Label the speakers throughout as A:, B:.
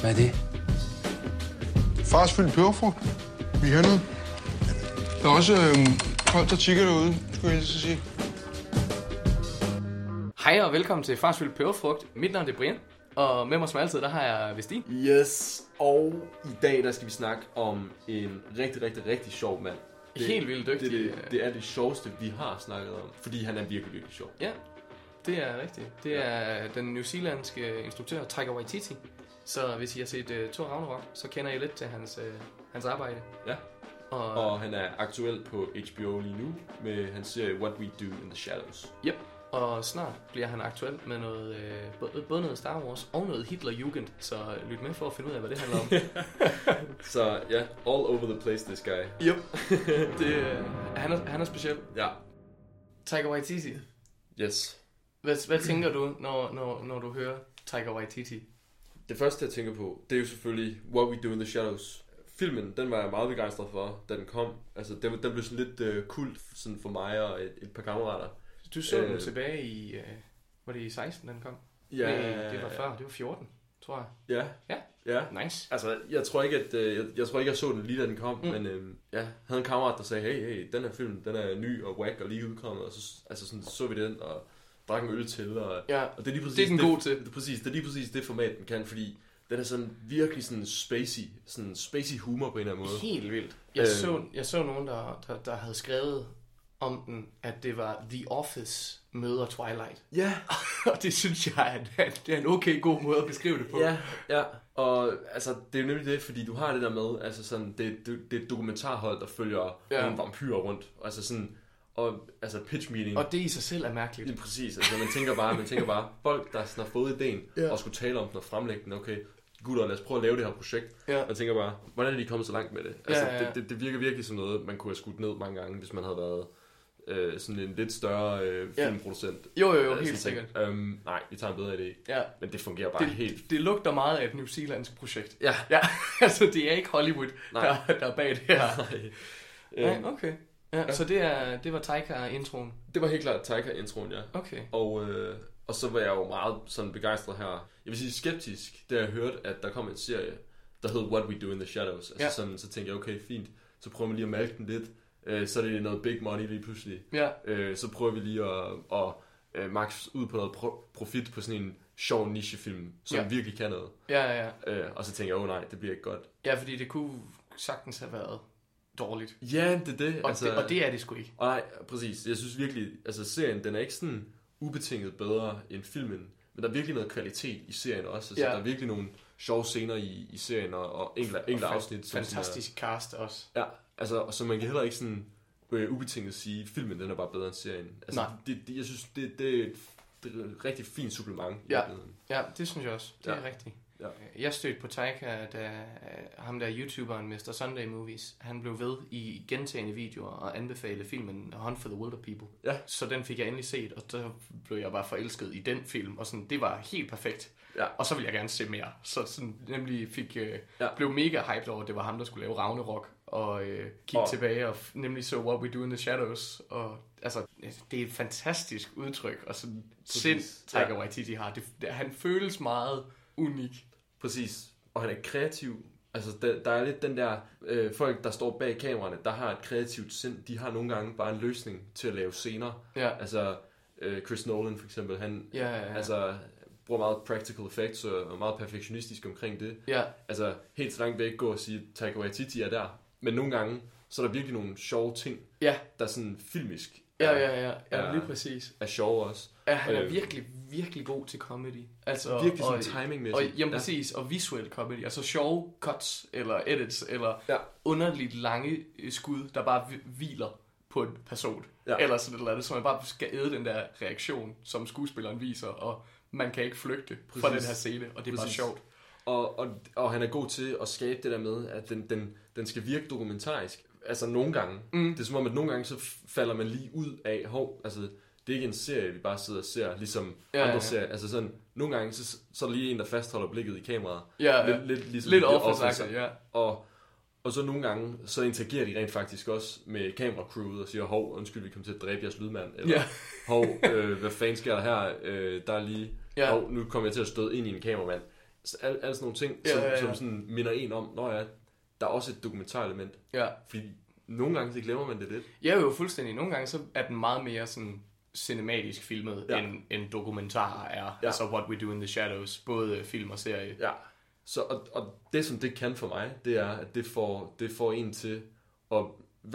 A: Hvad er det?
B: Fars fyldt peberfrugt. Vi har noget. Der er også øh, koldt og tikker derude, skulle jeg helst sige.
C: Hej og velkommen til Farsfyldt Peberfrugt. Mit navn er Brian, og med mig som altid, der har jeg Vesti.
D: Yes, og i dag der skal vi snakke om en rigtig, rigtig, rigtig sjov mand.
C: Helt vildt dygtig.
D: Det, det, det er det sjoveste, vi har snakket om, fordi han er virkelig, virkelig sjov.
C: Ja, det er rigtigt. Det er den new zealandske instruktør Taika Waititi. Så hvis I har set uh, Thor Ragnarok, så kender I lidt til hans, uh, hans arbejde.
D: Ja,
C: Og,
D: og han er aktuel på HBO lige nu med hans serie What We Do in the Shadows.
C: yep. og snart bliver han aktuel med noget, uh, både, noget Star Wars og noget Hitlerjugend. Så lyt med for at finde ud af, hvad det handler om.
D: Så ja, all over the place, this guy.
C: yep. det, uh, han, er, han er speciel.
D: Ja,
C: Taika Waititi.
D: yes.
C: Hvad, hvad tænker du, når, når, når du hører Taika Waititi?
D: Det første, jeg tænker på, det er jo selvfølgelig What We Do in the Shadows. Filmen, den var jeg meget begejstret for, da den kom. Altså, den, den blev sådan lidt uh, kult sådan for mig og et, et par kammerater.
C: Du så øh, den
D: Øh.
C: tilbage i, øh, var det i 16, den kom?
D: Ja,
C: Nej, det var før, det var 14, tror jeg.
D: Ja,
C: Ja.
D: ja.
C: Nice.
D: Altså, jeg tror ikke, at øh, jeg, jeg tror ikke, jeg så den lige da den kom,
C: Mm.
D: men øh, ja, jeg havde en kammerat, der sagde, hey, hey, den her film, den er ny og whack og lige udkommet, og så, altså sådan, så vi den og drak en øl til, og,
C: Ja,
D: og det er lige præcis
C: det er den god til.
D: Det, præcis, det er lige præcis det format, den kan, fordi den er sådan virkelig sådan spacey, sådan spacey humor på en eller anden måde.
C: Helt vildt. Jeg,
D: Øh.
C: så, jeg så nogen, der, der, der havde skrevet om den, at det var The Office møder Twilight.
D: Ja,
C: Og det synes jeg, er, det er en okay god måde at beskrive det på.
D: ja, ja. Og altså, det er jo nemlig det, fordi du har det der med, altså sådan, det, det, det er et dokumentarhold, der følger
C: ja.
D: nogle vampyrer rundt, altså sådan, og altså pitch meeting.
C: Og det i sig selv er mærkeligt.
D: Lige præcis, altså man tænker bare, man tænker bare, folk der sådan har fået ideen,
C: Ja.
D: ja. og skulle tale om den og fremlægge den, okay, gutter, lad os prøve at lave det her projekt.
C: Ja.
D: Jeg tænker bare, hvordan er de kommet så langt med det? Altså,
C: Ja, ja, ja.
D: Det, det, det, virker virkelig som noget, man kunne have skudt ned mange gange, hvis man havde været øh, sådan en lidt større øh,
C: Ja.
D: filmproducent.
C: Jo, jo, jo,
D: Altså,
C: helt sikkert.
D: Øhm, nej, vi tager en bedre idé.
C: Ja.
D: Men det fungerer bare
C: Det,
D: helt...
C: det lugter meget af et New Zealandsk projekt.
D: Ja,
C: Ja, altså det er ikke Hollywood,
D: Nej.
C: der, der er bag det her.
D: nej.
C: Nej,
D: Øhm,
C: okay. Ja, så det, er, det var Taika-introen.
D: det var helt klart Taika-introen, ja.
C: Okay.
D: Og, øh, og så var jeg jo meget sådan begejstret her. Jeg vil sige skeptisk, da jeg hørte, at der kom en serie, der hed What We Do in the Shadows. Altså
C: Ja.
D: ja. sådan, så tænkte jeg, okay, fint. Så prøver vi lige at malke den lidt. Øh, så er det noget big money lige pludselig.
C: Ja,
D: Øh, så prøver vi lige at, at øh, max ud på noget pro- profit på sådan en sjov nichefilm, som
C: Ja.
D: ja. virkelig kan noget.
C: ja, ja.
D: Øh, og så tænker jeg, åh oh, nej, det bliver ikke godt.
C: Ja, fordi det kunne sagtens have været dårligt.
D: Ja, det er det.
C: Og, altså... det, og det er det sgu ikke.
D: Og nej, præcis. Jeg synes virkelig, altså serien, den er ikke sådan ubetinget bedre end filmen, men der er virkelig noget kvalitet i serien også. Altså,
C: Ja.
D: Der er virkelig nogle sjove scener i, i serien, og, og enkelte, enkelte
C: Og
D: afsnit.
C: Fantastisk cast også.
D: Sådan ja, altså, og så man kan heller ikke sådan øh, ubetinget sige, at filmen den er bare bedre end serien. Altså,
C: Nej.
D: Det, det, jeg synes, det, det, er et, det er et rigtig fint supplement. i
C: Ja.
D: virkeligheden.
C: Ja, det synes jeg også. Det
D: Ja.
C: er rigtigt.
D: Ja.
C: Jeg stødte på Taika, da øh, ham der YouTuberen Mr. Sunday Movies, han blev ved i gentagende videoer og anbefale filmen Hunt for the Wilder People.
D: Ja.
C: Så den fik jeg endelig set, og så blev jeg bare forelsket i den film, og sådan, det var helt perfekt.
D: Ja.
C: Og så ville jeg gerne se mere. Så sådan, nemlig fik, øh,
D: Ja.
C: blev mega hyped over, at det var ham, der skulle lave Ragnarok, og øh, kigge
D: Og-
C: tilbage og nemlig så What We Do in the Shadows. Og altså, det er et fantastisk udtryk, og sådan sind, Taika
D: Ja.
C: Waititi har. Det, det, han føles meget unik.
D: Præcis. Og han er kreativ. Altså, der, der er lidt den der... Øh, folk, der står bag kameraerne, der har et kreativt sind, de har nogle gange bare en løsning til at lave scener.
C: Ja,
D: Altså, øh, Chris Nolan for eksempel, han
C: ja, ja. ja.
D: altså, bruger meget practical effects og er meget perfektionistisk omkring det.
C: ja,
D: Altså, helt så langt væk gå og sige, at Taika Waititi er der. Men nogle gange, så er der virkelig nogle sjove ting,
C: ja,
D: der sådan filmisk
C: ja, ja, ja, ja,
D: Ja.
C: lige præcis.
D: er sjove også.
C: Ja, han er
D: Øh.
C: virkelig, virkelig god til comedy. Altså,
D: Virkelig
C: og,
D: sådan timingmæssigt.
C: og, jamen præcis, og visuel comedy. Altså sjove cuts, eller edits, eller
D: Ja.
C: underligt lange øh, skud, der bare hvi- hviler på en person.
D: Ja.
C: Eller sådan et eller andet, så man bare skal æde den der reaktion, som skuespilleren viser, og man kan ikke flygte fra
D: Præcis.
C: den her scene, og det er bare
D: Præcis.
C: sjovt.
D: Og, og, og han er god til at skabe det der med, at den, den, den skal virke dokumentarisk. Altså nogle gange.
C: Mm.
D: Det er som om, at nogle gange så falder man lige ud af, hov, altså det er ikke en serie, vi bare sidder og ser, ligesom
C: Ja,
D: andre
C: ja.
D: serier. Altså sådan, nogle gange, så, så er der lige en, der fastholder blikket i kameraet.
C: Ja, ja.
D: Lidt, lidt, ligesom
C: Lidt
D: The
C: office ja.
D: Og, og så nogle gange, så interagerer de rent faktisk også med kameracrewet og siger, hov, undskyld, vi kom til at dræbe jeres lydmand. Eller,
C: Ja.
D: hov, øh, hvad fanden sker der her? Øh, der er lige,
C: Ja.
D: hov, nu kommer jeg til at støde ind i en kameramand. Så Al, alle sådan nogle ting,
C: Ja,
D: som,
C: ja, ja.
D: som sådan minder en om, når ja, der er også et dokumentarelement.
C: Ja.
D: Fordi nogle gange så glemmer man det lidt.
C: Ja, jo, fuldstændig. Nogle gange så er den meget mere sådan cinematisk filmet,
D: Ja.
C: end, end dokumentarer er.
D: Ja.
C: Altså What We Do in the Shadows, både film og serie.
D: Ja. Så, og, og det, som det kan for mig, det er, at det får, det får en til at...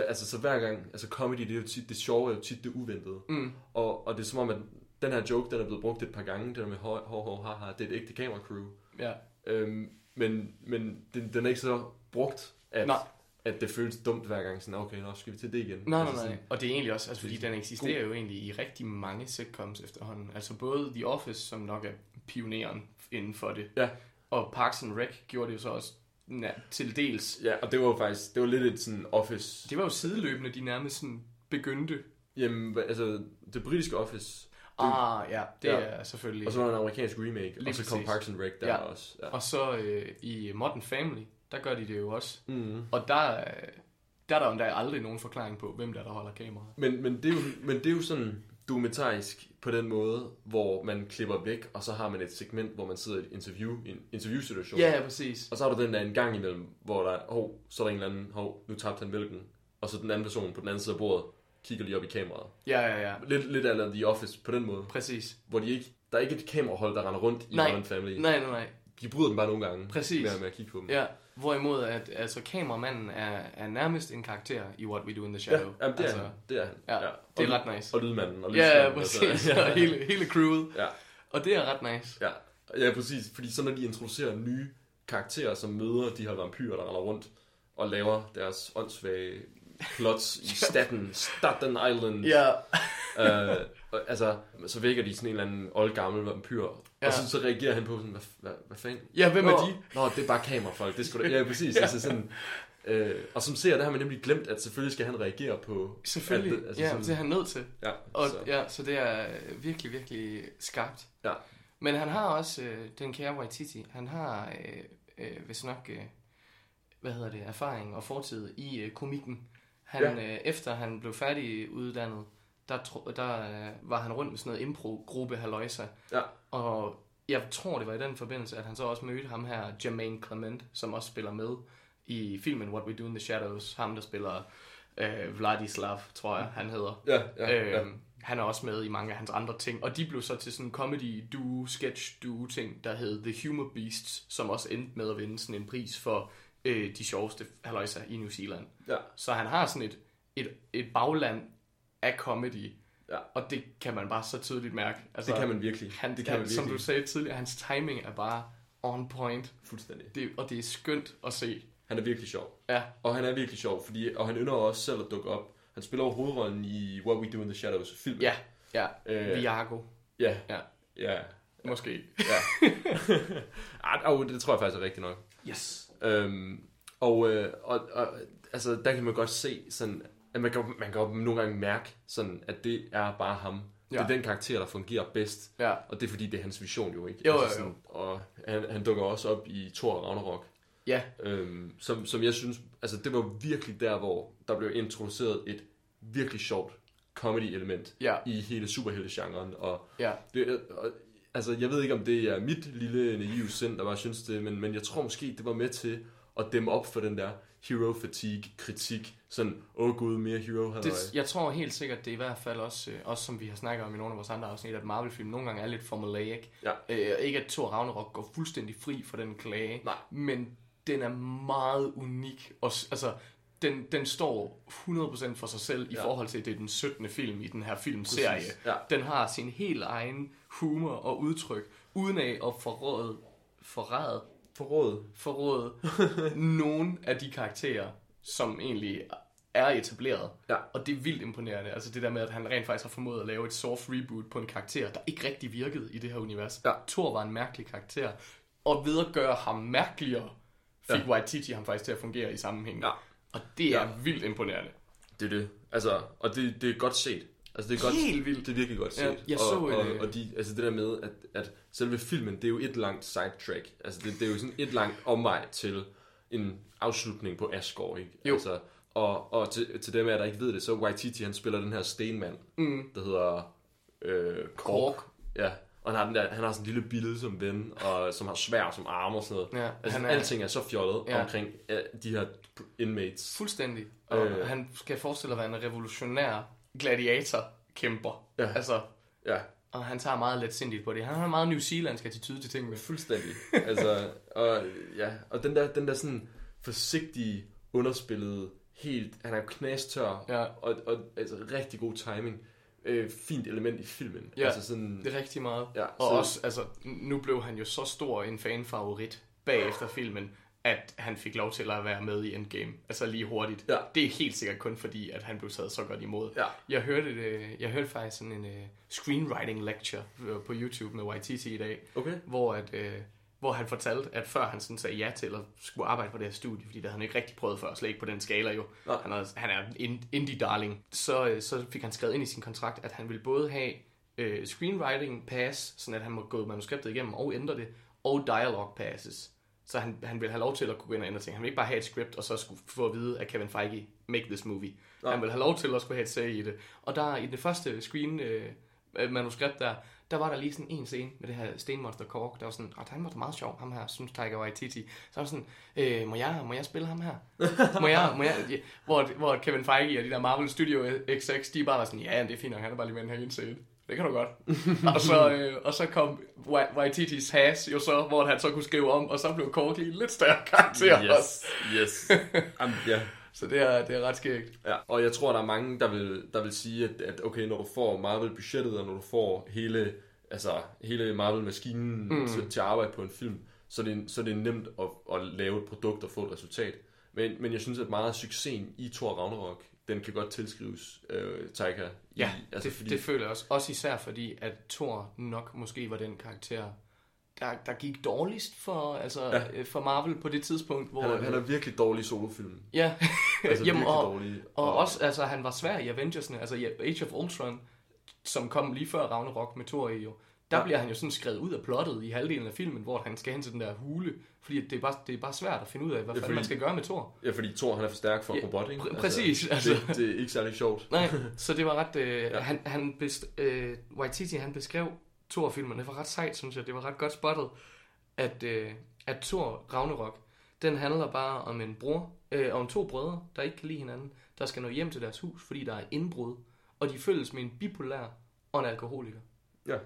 D: Altså, så hver gang... Altså, comedy, det er jo tit... Det sjove er jo tit det uventede.
C: Mm.
D: Og, og det er som om, at den her joke, den er blevet brugt et par gange. Det der med hår, hår, hår, haha, det er et ægte kameracrew.
C: Ja.
D: Øhm, men men den, den er ikke så brugt, at,
C: Nej.
D: At det føles dumt hver gang. Sådan, okay, nå, skal vi til det igen?
C: Nej, nej,
D: altså,
C: nej.
D: sådan-
C: Og det er egentlig også, altså fordi den eksisterer jo egentlig i rigtig mange sitcoms efterhånden. Altså både The Office, som nok er pioneren inden for det,
D: Ja.
C: og Parks and Rec gjorde det jo så også na- til dels.
D: Ja, og det var jo faktisk, det var lidt et sådan office...
C: Det var jo sideløbende, de nærmest sådan begyndte.
D: Jamen, altså, det britiske office,
C: Ah, ja, det
D: Ja.
C: er selvfølgelig.
D: og så var der en amerikansk remake,
C: Lige
D: og så kom
C: præcis.
D: Parks and Rec der
C: Ja.
D: også. Ja.
C: Og så øh, i Modern Family, der gør de det jo også.
D: Mm.
C: Og der, øh, der er der jo endda aldrig nogen forklaring på, hvem der, er, der holder kameraet.
D: Men, men, det er jo, men det er jo sådan dokumentarisk på den måde, hvor man klipper væk, og så har man et segment, hvor man sidder i et interview, en interviewsituation.
C: Ja, ja, præcis.
D: Og så har du den der en gang imellem, hvor der er, hov, så er der en eller anden, hov, nu tabte han mælken. Og så den anden person på den anden side af bordet, kigger lige op i kameraet.
C: Ja, ja, ja.
D: Lidt, lidt af The Office på den måde,
C: Præcis.
D: hvor de ikke, der er ikke et kamerahold, der render rundt i
C: Nej.
D: Modern Family.
C: Nej, nej, nej.
D: De bryder den bare nogle gange
C: Præcis.
D: med, med at kigge på dem.
C: Ja, hvorimod at altså, kameramanden er, er nærmest en karakter i What We Do in the
D: ja
C: Shadow.
D: jamen, det, er
C: altså,
D: han. det er han.
C: Ja,
D: Og,
C: det er ret nice.
D: Og lydmanden. Og
C: Ja, ja, præcis.
D: og så-
C: Og hele, hele crewet.
D: Ja.
C: Og det er ret nice.
D: Ja, ja, præcis. Fordi så når de introducerer nye karakterer, som møder de her vampyrer, der render rundt og laver deres åndssvage plots i Staten, Staten Island.
C: Ja,
D: Øh, og, altså, så vækker de sådan en eller anden oldgammel vampyr. Ja. Og så, så reagerer han på sådan, hvad, hvad, hvad fanden?
C: ja hvem er
D: Nå,
C: de?
D: Nå, det er bare kamerafolk. Det skulle da, ja, præcis. ja. Altså sådan, øh, og som ser, der har man nemlig glemt, at selvfølgelig skal han reagere på...
C: Selvfølgelig.
D: Det- altså
C: ja,
D: sådan-
C: det er han nødt til.
D: Ja,
C: Og,
D: så,
C: ja, så det er virkelig, virkelig skarpt.
D: Ja.
C: Men han har også, øh, den kære Waititi, han har øh, øh, hvis nok, øh, hvad hedder det, erfaring og fortid i øh, komikken. Han, ja. øh, efter han blev færdig uddannet, der, tro, der øh, var han rundt med sådan noget impro-gruppe halløjsa.
D: Ja.
C: Og jeg tror, det var i den forbindelse, at han så også mødte ham her, Jermaine Clement, som også spiller med i filmen What We Do in the Shadows. Ham, der spiller øh, Vladislav, tror jeg, han hedder.
D: ja, ja, ja.
C: Øhm, han er også med i mange af hans andre ting. Og de blev så til sådan en comedy duo, sketch duo ting, der hed The Humor Beasts, som også endte med at vinde sådan en pris for øh, de sjoveste haløjser i New Zealand.
D: ja.
C: Så han har sådan et, et, et bagland af comedy,
D: Ja.
C: og det kan man bare så tydeligt mærke. Altså,
D: Det kan man virkelig.
C: han,
D: det kan man
C: Som
D: virkelig.
C: du sagde tidligere, hans timing er bare on point,
D: Fuldstændig.
C: det, og det er skønt at se.
D: Han er virkelig sjov.
C: Ja,
D: Og han er virkelig sjov, fordi, og han ynder også selv at dukke op. Han spiller hovedrollen i What We Do in the Shadows filmen.
C: ja, ja.
D: Øh,
C: Viago,
D: ja.
C: Ja.
D: Ja.
C: måske.
D: ja. Ej, oh, det tror jeg faktisk er rigtigt nok.
C: Yes.
D: Øhm, og, øh, og, og, altså, der kan man godt se sådan, at man kan, man kan jo nogle gange mærke sådan, at det er bare ham. Ja. Det er den karakter, der fungerer bedst.
C: Ja,
D: Og det er fordi, det er hans vision jo ikke.
C: Jo,
D: altså,
C: jo, jo.
D: sådan, Og han, han dukker også op i Thor Ragnarok.
C: ja,
D: Øhm, som, som jeg synes, altså det var virkelig der, hvor der blev introduceret et virkelig sjovt comedy-element
C: ja,
D: i hele superhelte-genren. Og
C: ja.
D: det, og, altså, jeg ved ikke, om det er mit lille naive sind, der bare synes det, men, men jeg tror måske, det var med til at dæmme op for den der hero fatigue kritik. Sådan, åh oh, gud, mere hero halløj.
C: Det, jeg tror helt sikkert, det er i hvert fald også, øh, også som vi har snakket om i nogle af vores andre afsnit, at Marvel-film nogle gange er lidt formulaic.
D: Ja.
C: Øh, ikke at Thor Ragnarok går fuldstændig fri for den klage,
D: Nej.
C: men den er meget unik. Og, altså, den, den står 100% for sig selv i
D: Ja.
C: forhold til, at det er den 17. film i den her filmserie.
D: Præcis. Ja.
C: Den har sin helt egen humor og udtryk, uden af at forråde, forræde,
D: Forrådet.
C: forråde nogen af de karakterer, som egentlig er etableret.
D: Ja.
C: Og det er vildt imponerende. Altså det der med, at han rent faktisk har formået at lave et soft reboot på en karakter, der ikke rigtig virkede i det her univers.
D: Ja.
C: Thor var en mærkelig karakter. Og ved at gøre ham mærkeligere, fik ja. Waititi ham faktisk til at fungere i sammenhængen.
D: Ja.
C: Og det er
D: Ja.
C: vildt imponerende.
D: Det er det. Altså, og det, det er godt set. Altså, det er godt,
C: Helt vildt.
D: Det er virkelig godt set.
C: Ja, jeg
D: og,
C: så
D: og,
C: øh,
D: og, de, altså det der med, at, at selve filmen, det er jo et langt sidetrack. Altså, det, det er jo sådan et langt omvej til en afslutning på Asgård, ikke?
C: Jo.
D: Altså, og, og til, til dem af jer, der ikke ved det, så Waititi, han spiller den her stenmand,
C: Mm.
D: der hedder øh, Kork.
C: Kork.
D: Ja, Og han har, den der, han har sådan en lille bille som ven, og som har svær som arme og sådan noget.
C: Ja,
D: altså,
C: han
D: er, alting er så fjollet
C: Ja.
D: ja. omkring uh, de her inmates.
C: Fuldstændig. Og øh.
D: Øh.
C: han skal forestille at være en revolutionær gladiator-kæmper.
D: Ja.
C: Altså,
D: Ja,
C: og han tager meget let sindigt på det. Han har en meget New Zealandsk attitude til tingene.
D: fuldstændig. altså, og, ja, og den der, den der sådan forsigtige, underspillede, helt, han er jo knastør,
C: Ja.
D: og, og altså, rigtig god timing. Øh, fint element i filmen.
C: Ja.
D: Altså sådan,
C: Det er rigtig meget.
D: Ja,
C: og
D: så-
C: også, altså, nu blev han jo så stor en fanfavorit bagefter filmen, at han fik lov til at være med i Endgame. Altså lige hurtigt.
D: Ja.
C: Det er helt sikkert kun fordi, at han blev taget så godt imod.
D: Ja.
C: Jeg hørte, det, jeg hørte faktisk sådan en uh, screenwriting lecture øh, på YouTube med YTT i dag,
D: okay.
C: hvor, at, øh, hvor han fortalte, at før han sådan sagde ja til at skulle arbejde på det her studie, fordi det havde han ikke rigtig prøvet før, slet ikke på den skala jo.
D: Nej.
C: Han er, han er en indie-darling. Så, øh, så fik han skrevet ind i sin kontrakt, at han ville både have øh, screenwriting pass, sådan at han må gå manuskriptet igennem og ændre det, og dialogue passes. Så han, han ville have lov til at kunne gå ind og ændre ting. Han ville ikke bare have et script, og så skulle få at vide af Kevin Feige, make this movie.
D: Nej.
C: Han ville have lov til at skulle have et sag i det. Og der i det første screen øh, manuskript der, der var der lige sådan en scene med det her stenmonster Kork, der var sådan, at han var da meget sjov, ham her, synes Tiger Waititi. Så var sådan, øh, må, jeg, må jeg spille ham her? må jeg, må jeg, ja, hvor, hvor Kevin Feige og de der Marvel Studio XX, de bare var sådan, ja, det er fint han er bare lige med den her indsæt. Det kan du godt. og, så, øh, og så kom Wa- Waititis has jo så, hvor han så kunne skrive om, og så blev en lidt større karakter også.
D: Yes, yes. Jamen, ja.
C: Så det er, det er ret skægt.
D: Ja, og jeg tror, der er mange, der vil, der vil sige, at, at okay, når du får Marvel-budgettet, og når du får hele, altså, hele Marvel-maskinen mm. til, til at arbejde på en film, så er det, så er det nemt at, at lave et produkt og få et resultat. Men, men jeg synes, at meget af succesen i Thor Ragnarok, den kan godt tilskrives øh, Taika.
C: Ja,
D: i, altså,
C: det, fordi... det føler jeg også. Også især fordi, at Thor nok måske var den karakter, der, der gik dårligst for, altså,
D: Ja.
C: ja. for Marvel på det tidspunkt. Hvor,
D: han, er, han er virkelig dårlig i solofilm.
C: Ja,
D: Altså
C: Jamen, og,
D: dårlig.
C: og også, altså, han var svær i Avengers'ne, altså i Age of Ultron, som kom lige før Ragnarok med Thor i jo. Der
D: Ja.
C: bliver han jo sådan skrevet ud af plottet i halvdelen af filmen, hvor han skal hen til den der hule, fordi det er bare, det er bare svært at finde ud af, hvad
D: Ja, fordi-
C: man skal gøre med Thor.
D: Ja, fordi Thor han er for stærk for
C: Ja,
D: robot, ikke?
C: pr- præcis, altså.
D: Det, det er ikke særlig sjovt.
C: Nej, så det var ret... Øh,
D: ja.
C: Han, han best, øh, Waititi, han beskrev Thor-filmen, det var ret sejt, synes jeg. Det var ret godt spottet, at, øh, at Thor Ragnarok, den handler bare om en bror, øh, om to brødre, der ikke kan lide hinanden, der skal nå hjem til deres hus, fordi der er indbrud, og de følges med en bipolær og en alkoholiker.
D: Ja.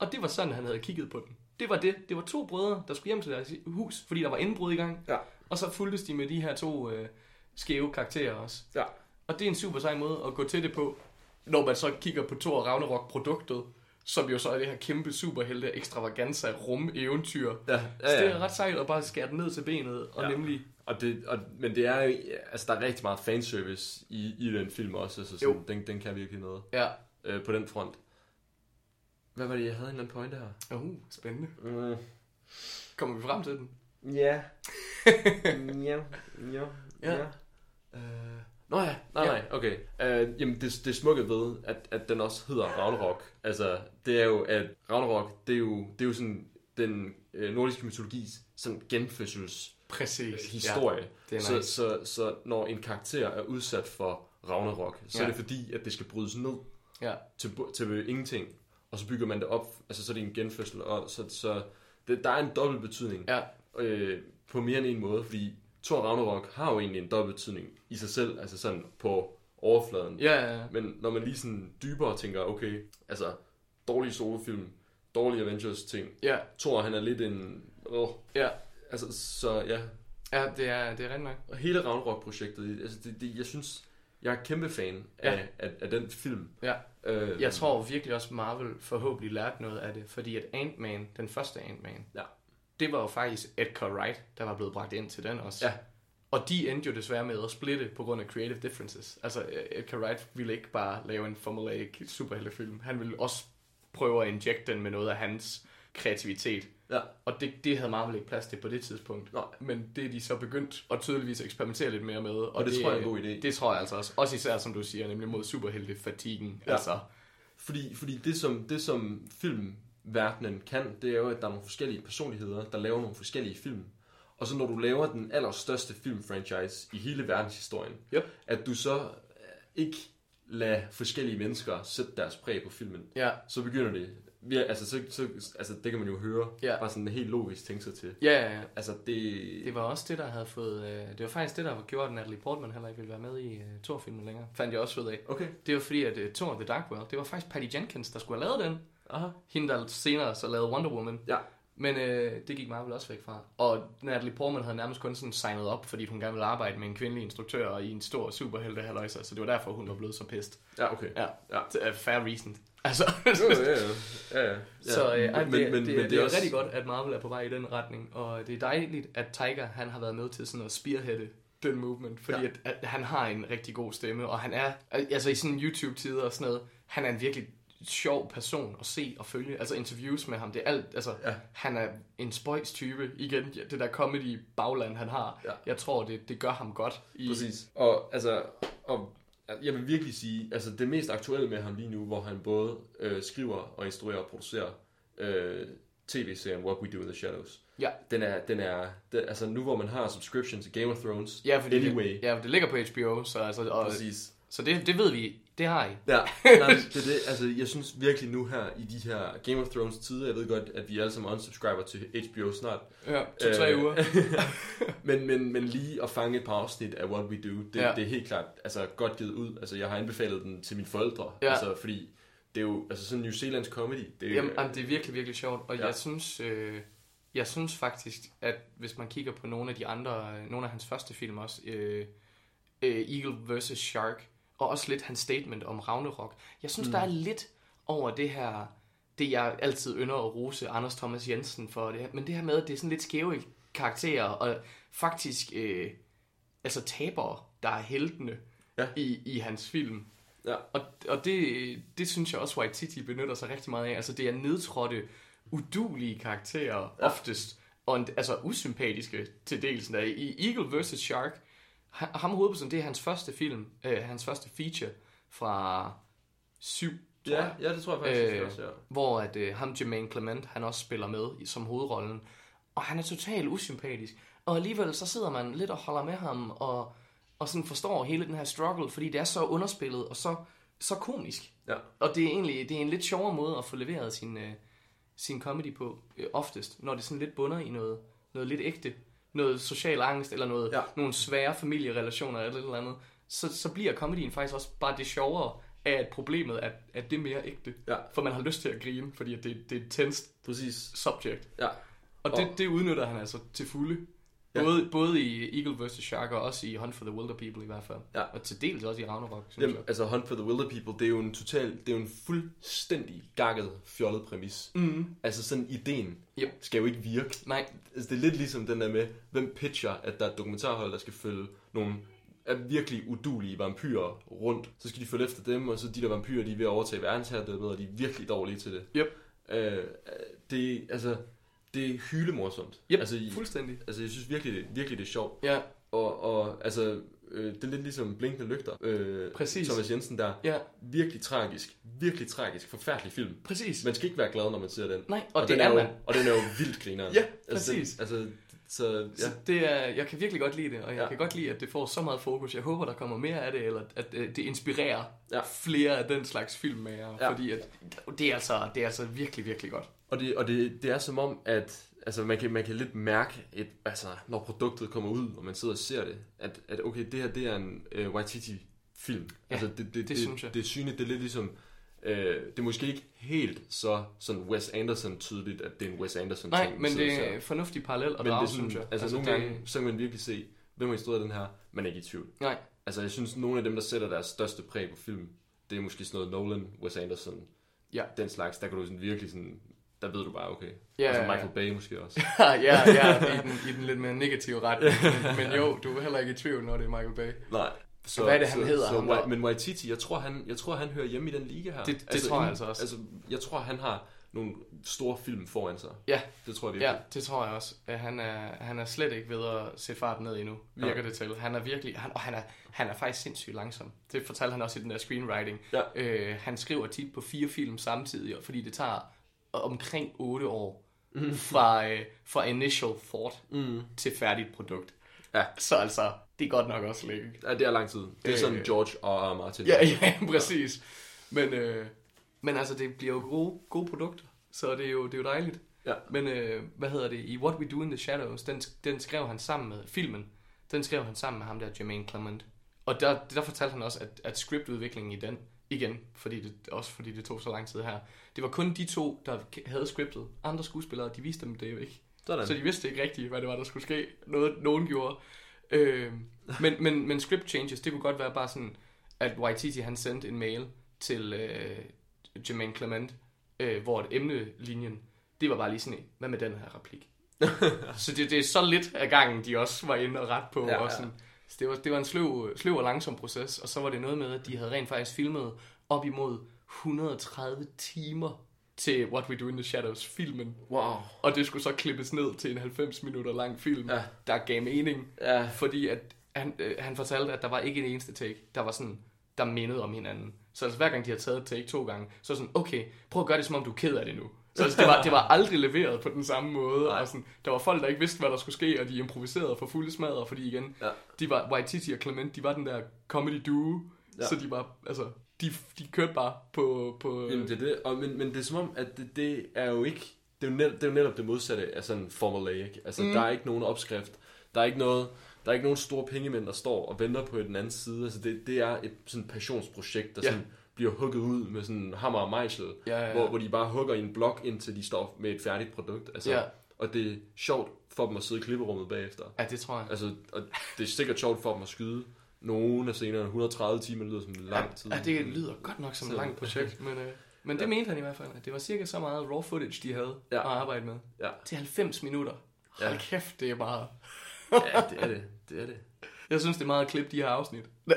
C: Og det var sådan, han havde kigget på den. Det var det. Det var to brødre, der skulle hjem til deres hus, fordi der var indbrud i gang.
D: Ja.
C: Og så fulgtes de med de her to øh, skæve karakterer også.
D: Ja.
C: Og det er en super sej måde at gå til det på, når man så kigger på Thor Ragnarok-produktet, som jo så er det her kæmpe superhelte ekstravaganza rum eventyr.
D: Ja,
C: Ja, ja. Så det er ret sejt at bare skære den ned til benet, og
D: Ja.
C: nemlig...
D: Og det, og, men det er altså der er rigtig meget fanservice i, i den film også, altså sådan,
C: Jo.
D: den, den kan virkelig noget
C: Ja,
D: øh, på den front. Hvad var det, jeg havde en eller anden pointe her?
C: uh, spændende.
D: Mm.
C: Kommer vi frem til den?
D: Ja. ja. Ja.
C: Ja.
D: Øh, Nå ja, nej,
C: Ja.
D: nej, okay. Uh, jamen, det, det smukke ved, at, at den også hedder Ragnarok, altså, det er jo, at Ragnarok, det er jo, det er jo sådan den øh, nordiske mytologis sådan genfødsels
C: Præcis.
D: øh, historie.
C: det er
D: så,
C: nice.
D: så, så når en karakter er udsat for Ragnarok, så ja. er
C: Ja.
D: det fordi, at det skal brydes ned
C: Ja.
D: til, til ingenting, og så bygger man det op, altså så er det en genfødsel, og så, så det, der er en dobbelt betydning
C: Ja.
D: øh, på mere end en måde, fordi Thor Ragnarok har jo egentlig en dobbelt betydning i sig selv, altså sådan på overfladen.
C: Ja, ja, ja.
D: Men når man lige sådan dybere tænker, okay, altså dårlige solofilm, dårlige Avengers ting,
C: Ja,
D: Thor han er lidt en, åh,
C: ja.
D: altså så ja,
C: Ja, det er, det er rent nok.
D: og hele Ragnarok-projektet, altså det, det, jeg synes, jeg er kæmpe fan af,
C: Ja.
D: af, af den film.
C: Ja.
D: Øh,
C: Jeg tror virkelig også, Marvel forhåbentlig lærte noget af det, fordi at Ant-Man, den første Ant-Man,
D: Ja.
C: det var jo faktisk Edgar Wright, der var blevet bragt ind til den også.
D: Ja.
C: Og de endte jo desværre med at splitte på grund af creative differences. Altså, Edgar Wright ville ikke bare lave en formulaic superheltefilm. Han ville også prøve at injecte den med noget af hans kreativitet.
D: Ja.
C: Og det, det havde Marvel ikke plads til på det tidspunkt.
D: Nej.
C: Men det er de så begyndt at tydeligvis eksperimentere lidt mere med. Og,
D: Og det tror jeg er en god idé.
C: Det tror jeg altså også. Også især, som du siger, nemlig mod superhelte-fatigen.
D: Ja.
C: Altså,
D: Fordi, fordi det, som, det, som filmverdenen kan, det er jo, at der er nogle forskellige personligheder, der laver nogle forskellige film. Og så når du laver den allerstørste filmfranchise i hele verdenshistorien,
C: Yep.
D: at du så øh, ikke lade forskellige mennesker sætte deres præg på filmen,
C: Ja,
D: så begynder det, vi, altså, så, så, altså det kan man jo høre,
C: Ja.
D: bare sådan helt logisk tænke sig til.
C: ja, ja. ja.
D: Altså det,
C: Det var også det, der havde fået... Øh, det var faktisk det, der gjorde, at Natalie Portman heller ikke ville være med i øh, Thor-filmen længere. Fandt jeg også ud af.
D: Okay,
C: Det var fordi, at øh, Thor The Dark World, det var faktisk Patty Jenkins, der skulle have lavet den.
D: aha.
C: Hende, der senere så lavede Wonder Woman.
D: Ja.
C: Men øh, det gik Marvel også væk fra. Og Natalie Portman havde nærmest kun sådan signet op, fordi hun gerne ville arbejde med en kvindelig instruktør i en stor superhelte halløjsa, så det var derfor, hun var blevet så pissed.
D: Ja, okay.
C: Ja,
D: Ja.
C: Det er fair reason. Altså,
D: Jo, ja, ja. ja, ja.
C: så øh, ej,
D: men,
C: det,
D: men,
C: det,
D: men
C: det, er rigtig godt, at Marvel er på vej i den retning, og det er dejligt, at Tiger han har været med til sådan at spearheade den movement, fordi
D: ja.
C: at, at han har en rigtig god stemme, og han er, altså i sådan YouTube-tider og sådan noget, han er en virkelig sjov person at se og følge, altså interviews med ham, det er alt, altså
D: Ja.
C: han er en spøjs type, igen, det der comedy bagland han har,
D: Ja.
C: jeg tror det, det gør ham godt. I,
D: Præcis. Og altså, og jeg vil virkelig sige, altså det mest aktuelle med ham lige nu, hvor han både øh, skriver og instruerer og producerer øh, tv-serien What We Do in the Shadows.
C: Ja.
D: Den er, den er, den, altså nu hvor man har subscription til Game of Thrones,
C: Ja, fordi
D: anyway.
C: det, ja, det ligger på HBO, så, altså, og,
D: Præcis.
C: så det, det ved vi, det har I.
D: Ja, nej, det er det. Altså, jeg synes virkelig nu her i de her Game of Thrones tider, jeg ved godt, at vi alle sammen unsubscriber til HBO snart.
C: Ja, to-tre
D: Øh,
C: uger.
D: men, men, men lige at fange et par afsnit af What We Do, det,
C: Ja.
D: det er helt klart altså, godt givet ud. Altså, jeg har anbefalet den til mine forældre,
C: Ja.
D: altså, fordi det er jo altså, sådan New Zealands comedy. Det er,
C: Jamen, jamen, det er virkelig, virkelig sjovt, og ja.
D: Ja.
C: jeg synes, øh, jeg synes faktisk, at hvis man kigger på nogle af de andre, nogle af hans første film også, øh, øh, Eagle vs. Shark, og også lidt hans statement om Ragnarok, jeg synes, mm. der er lidt over det her, det jeg altid ynder at rose Anders Thomas Jensen for, det her, men det her med, at det er sådan lidt skæve karakterer, og faktisk, øh, altså tabere, der er heltene
D: Ja.
C: i, i hans film.
D: Ja.
C: Og, og det, det synes jeg også, Waititi benytter sig rigtig meget af. Altså, det er nedtrådte, udulige karakterer ja. oftest, og en, altså usympatiske til dels. I Eagle vs. Shark, ha- ham hovedpersonen, det er hans første film, øh, hans første feature fra 7, tror
D: ja,
C: jeg.
D: ja, det tror jeg faktisk
C: Øh,
D: også, ja.
C: Hvor at øh, ham, Jermaine Clement, han også spiller med i- som hovedrollen. Og han er totalt usympatisk. Og alligevel så sidder man lidt og holder med ham, og, og sådan forstår hele den her struggle, fordi det er så underspillet og så, så komisk.
D: Ja.
C: Og det er egentlig det er en lidt sjovere måde at få leveret sin, øh, sin comedy på, øh, oftest, når det sådan lidt bunder i noget, noget lidt ægte. Noget social angst, eller noget,
D: Ja.
C: nogle svære familierelationer, eller et eller andet. Så, så bliver comedyen faktisk også bare det sjovere af, at problemet er, at det er mere ægte.
D: Ja.
C: For man har lyst til at grine, fordi det, det er et
D: Præcis.
C: subject.
D: Ja.
C: Og det,
D: Og-
C: det udnytter han altså til fulde.
D: Ja.
C: Både, både i Eagle vs. Shark og også i Hunt for the Wilder People i hvert fald.
D: Ja.
C: Og til dels også i Ragnarok, synes
D: Jamen,
C: jeg.
D: altså Hunt for the Wilder People, det er jo en total, det er jo en fuldstændig gakket, fjollet præmis.
C: Mm.
D: Altså sådan ideen
C: Yep.
D: skal jo ikke virke.
C: Nej,
D: Altså, det er lidt ligesom den der med, hvem pitcher, at der er et dokumentarhold, der skal følge nogle er virkelig udulige vampyrer rundt. Så skal de følge efter dem, og så de der vampyrer, de er ved at overtage verdensherredømmet, og de er virkelig dårlige til det.
C: Yep.
D: Øh, det, altså, det er hylemorsomt.
C: Yep,
D: altså,
C: fuldstændig.
D: altså, jeg synes virkelig, det, virkelig, det er sjovt.
C: Ja,
D: Og, og altså, øh, det er lidt ligesom Blinkende Lygter. Øh,
C: Præcis.
D: Thomas Jensen der.
C: ja,
D: Virkelig tragisk. Virkelig tragisk. Forfærdelig film.
C: præcis.
D: Man skal ikke være glad, når man ser den.
C: Nej, og, og
D: den
C: det er
D: jo,
C: man.
D: Og den er jo vildt grineren.
C: Ja,
D: Altså,
C: præcis.
D: den, altså, så,
C: Så
D: ja.
C: det er, jeg kan virkelig godt lide det, og jeg
D: Ja.
C: kan godt lide, at det får så meget fokus. Jeg håber, der kommer mere af det, eller at øh, det inspirerer
D: Ja.
C: flere af den slags filmmager,
D: Ja.
C: fordi at, det, er altså, det er altså virkelig, virkelig godt.
D: Og, det, og det, det er som om, at altså, man, kan, man kan lidt mærke, et, altså, når produktet kommer ud, og man sidder og ser det, at, at okay, det her det er en uh, Waititi-film.
C: Ja,
D: altså, det, det, det,
C: det synes jeg.
D: Det, det er synligt, det er lidt ligesom, øh, det er måske ikke helt så sådan Wes Anderson tydeligt, at det er en Wes Anderson
C: Nej,
D: ting.
C: men det er en fornuftig parallel at
D: men det
C: drage,
D: er sådan,
C: synes jeg.
D: altså, altså nogle
C: det,
D: gange, så kan man virkelig se, hvem har instrueret den her, man er ikke i tvivl.
C: Nej,
D: Altså, jeg synes, nogle af dem, der sætter deres største præg på film, det er måske sådan noget Nolan, Wes Anderson,
C: Ja.
D: den slags, der kan du sådan virkelig sådan, der ved du bare, okay.
C: Ja,
D: altså
C: ja, ja.
D: Michael Bay måske også.
C: ja, ja, i den, i den lidt mere negative retning. men, men jo, du er heller ikke i tvivl, når det er Michael Bay.
D: Nej. Så,
C: Hvad er det, han
D: så,
C: hedder,
D: Så,
C: ham der?
D: Wa- men Waititi, jeg tror, han, jeg tror, han hører hjemme i den liga her.
C: Det- det tror jeg
D: inden-
C: altså også.
D: Altså, jeg tror, han har nogle store film foran sig.
C: Ja.
D: Det tror jeg virkelig.
C: Ja, det tror jeg også. Han er, han er slet ikke ved at sætte farten ned endnu, virker
D: Ja.
C: det til. Han er virkelig, han, og han er, han er faktisk sindssygt langsom. Det fortalte han også i den der screenwriting.
D: Ja.
C: Øh, han skriver tit på fire film samtidig, og fordi det tager omkring 8 år fra, øh, fra initial thought
D: Mm.
C: til færdigt produkt.
D: Ja.
C: Så altså, det er godt nok også længe.
D: Ja, det er lang tid. Det er sådan
C: Øh.
D: George og Martin.
C: Ja, ja, præcis. Men, øh, men altså, det bliver jo gode, gode produkter, så det er jo, det er jo dejligt.
D: Ja.
C: Men øh, hvad hedder det? I What We Do in the Shadows, den, den skrev han sammen med filmen. Den skrev han sammen med ham der, Jermaine Clement. Og der, der fortalte han også, at, at scriptudviklingen i den, igen, fordi det, også fordi det tog så lang tid her, det var kun de to, der havde scriptet. Andre skuespillere, de viste dem det jo ikke.
D: Sådan.
C: Så de vidste ikke rigtigt, hvad det var, der skulle ske. Noget, nogen gjorde. Øh, men, men, men script changes, det kunne godt være bare sådan, at Waititi han sendte en mail til øh, Jermaine Clement, øh, hvor et emnelinjen, det var bare lige sådan en, hvad med den her replik? så det, det er så lidt af gangen, de også var inde og ret på.
D: Ja,
C: Ja, og
D: ja.
C: sådan. Så det var, det var en sløv, sløv og langsom proces, og så var det noget med, at de havde rent faktisk filmet op imod 130 timer til What We Do in the Shadows filmen.
D: Wow.
C: Og det skulle så klippes ned til en 90 minutter lang film,
D: Ja.
C: der gav mening.
D: Ja.
C: Fordi at han, øh, han fortalte, at der var ikke en eneste take, der var sådan, der mindede om hinanden. Så altså, hver gang de havde taget et take to gange, så var sådan, okay, prøv at gøre det, som om du er ked af det nu. Så altså, det, var, det var aldrig leveret på den samme måde.
D: Nej.
C: Og sådan, der var folk, der ikke vidste, hvad der skulle ske, og de improviserede for fulde smadre, fordi igen,
D: Ja.
C: de var, Waititi og Clement, de var den der comedy duo,
D: ja.
C: så de var, altså, de, de kørte bare på... på
D: Jamen, det er det. Og, men, men det er som om, at det, det er jo ikke... Det er jo, net, det er jo netop det modsatte af sådan formulaic. Altså, mm. Der er ikke nogen opskrift. Der er ikke noget... Der er ikke nogen store pengemænd, der står og venter på den anden side. Altså, det, det er et sådan passionsprojekt, der
C: Ja.
D: sådan bliver hugget ud med sådan hammer og mejsel.
C: Ja, ja, ja.
D: Hvor, hvor de bare hugger i en blok, indtil de står med et færdigt produkt. Altså,
C: Ja.
D: Og det er sjovt for dem at sidde i klipperummet bagefter.
C: ja, det tror jeg.
D: Altså, og det er sikkert sjovt for dem at skyde nogle af scenerne. 130 timer lyder som lang tid.
C: Ja, det lyder godt nok som et langt projekt, men, øh, men det
D: Ja.
C: mente han i hvert fald, at det var cirka så meget raw footage, de havde
D: Ja.
C: at arbejde med.
D: Ja.
C: Til 90 minutter. Hold
D: Ja.
C: kæft, det er meget.
D: ja, det er det. Det er det.
C: Jeg synes, det er meget at klippe de her afsnit.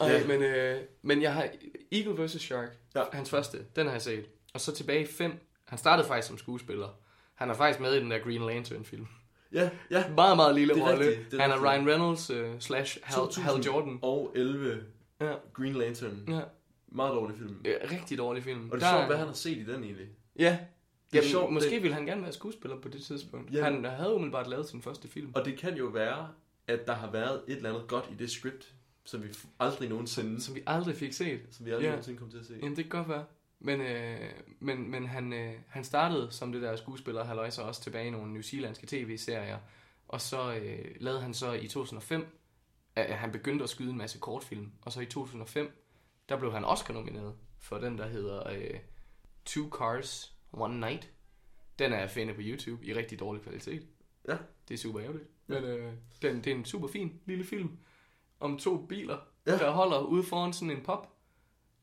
C: Ej,
D: Ja.
C: men, øh, men jeg har Eagle vs. Shark,
D: Ja.
C: hans første, den har jeg set. Og så tilbage i 5. Han startede faktisk som skuespiller. Han er faktisk med i den der Green Lantern film.
D: Ja, ja.
C: Meget, meget lille rolle. Han er. Ryan Reynolds uh, slash Hal, Hal Jordan.
D: Og 11
C: Ja,
D: Green Lantern.
C: ja.
D: Meget dårlig film.
C: ja rigtig dårlig film.
D: Og det er sjovt, hvad han har set i den egentlig.
C: Ja.
D: Det er
C: Jamen,
D: sjovt,
C: måske
D: det-
C: ville han gerne være skuespiller på det tidspunkt.
D: Ja.
C: Han havde umiddelbart lavet sin første film.
D: Og det kan jo være, at der har været et eller andet godt i det script, som vi aldrig nogensinde,
C: Som vi aldrig fik set.
D: som vi aldrig
C: Ja.
D: nogensinde kom til at se.
C: Jamen, det kan godt være. Men, øh, men, men han, øh, han startede som det der skuespiller, han så også tilbage i nogle New Zealandske tv-serier. Og så øh, lavede han så i 2005, at han begyndte at skyde en masse kortfilm. Og så i 2005, der blev han Oscar-nomineret for den, der hedder øh, Two Cars, One Night. Den er at finde på YouTube i rigtig dårlig kvalitet.
D: Ja.
C: Det er super ærgerligt. Men øh, den, det er en super fin lille film om to biler,
D: Ja.
C: ja. der holder ude foran sådan en pop.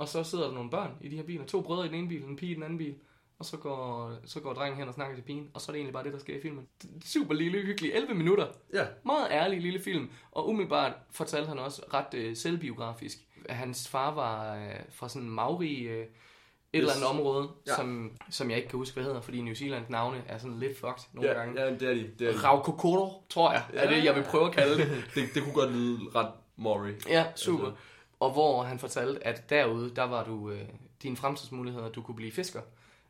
C: Og så sidder der nogle børn i de her biler. To brødre i den ene bil, en pige i den anden bil. Og så går, så går drengen hen og snakker til pigen. Og så er det egentlig bare det, der sker i filmen. Super lille, hyggelig. 11 minutter.
D: Ja.
C: Meget ærlig lille film. Og umiddelbart fortalte han også ret øh, selvbiografisk. at Hans far var øh, fra sådan en Maori... Øh, et
D: Yes.
C: eller andet område,
D: Ja.
C: ja. som, som jeg ikke kan huske, hvad hedder, fordi New Zealands navne er sådan lidt fucked nogle
D: Ja,
C: gange.
D: ja, det er de. Det, er de.
C: Raukokoro, tror jeg, er det, jeg vil prøve at kalde det.
D: det, det kunne godt lyde ret Maury.
C: Ja, super.
D: Altså.
C: Og hvor han fortalte, at derude, der var du øh, dine fremtidsmuligheder, du kunne blive fisker,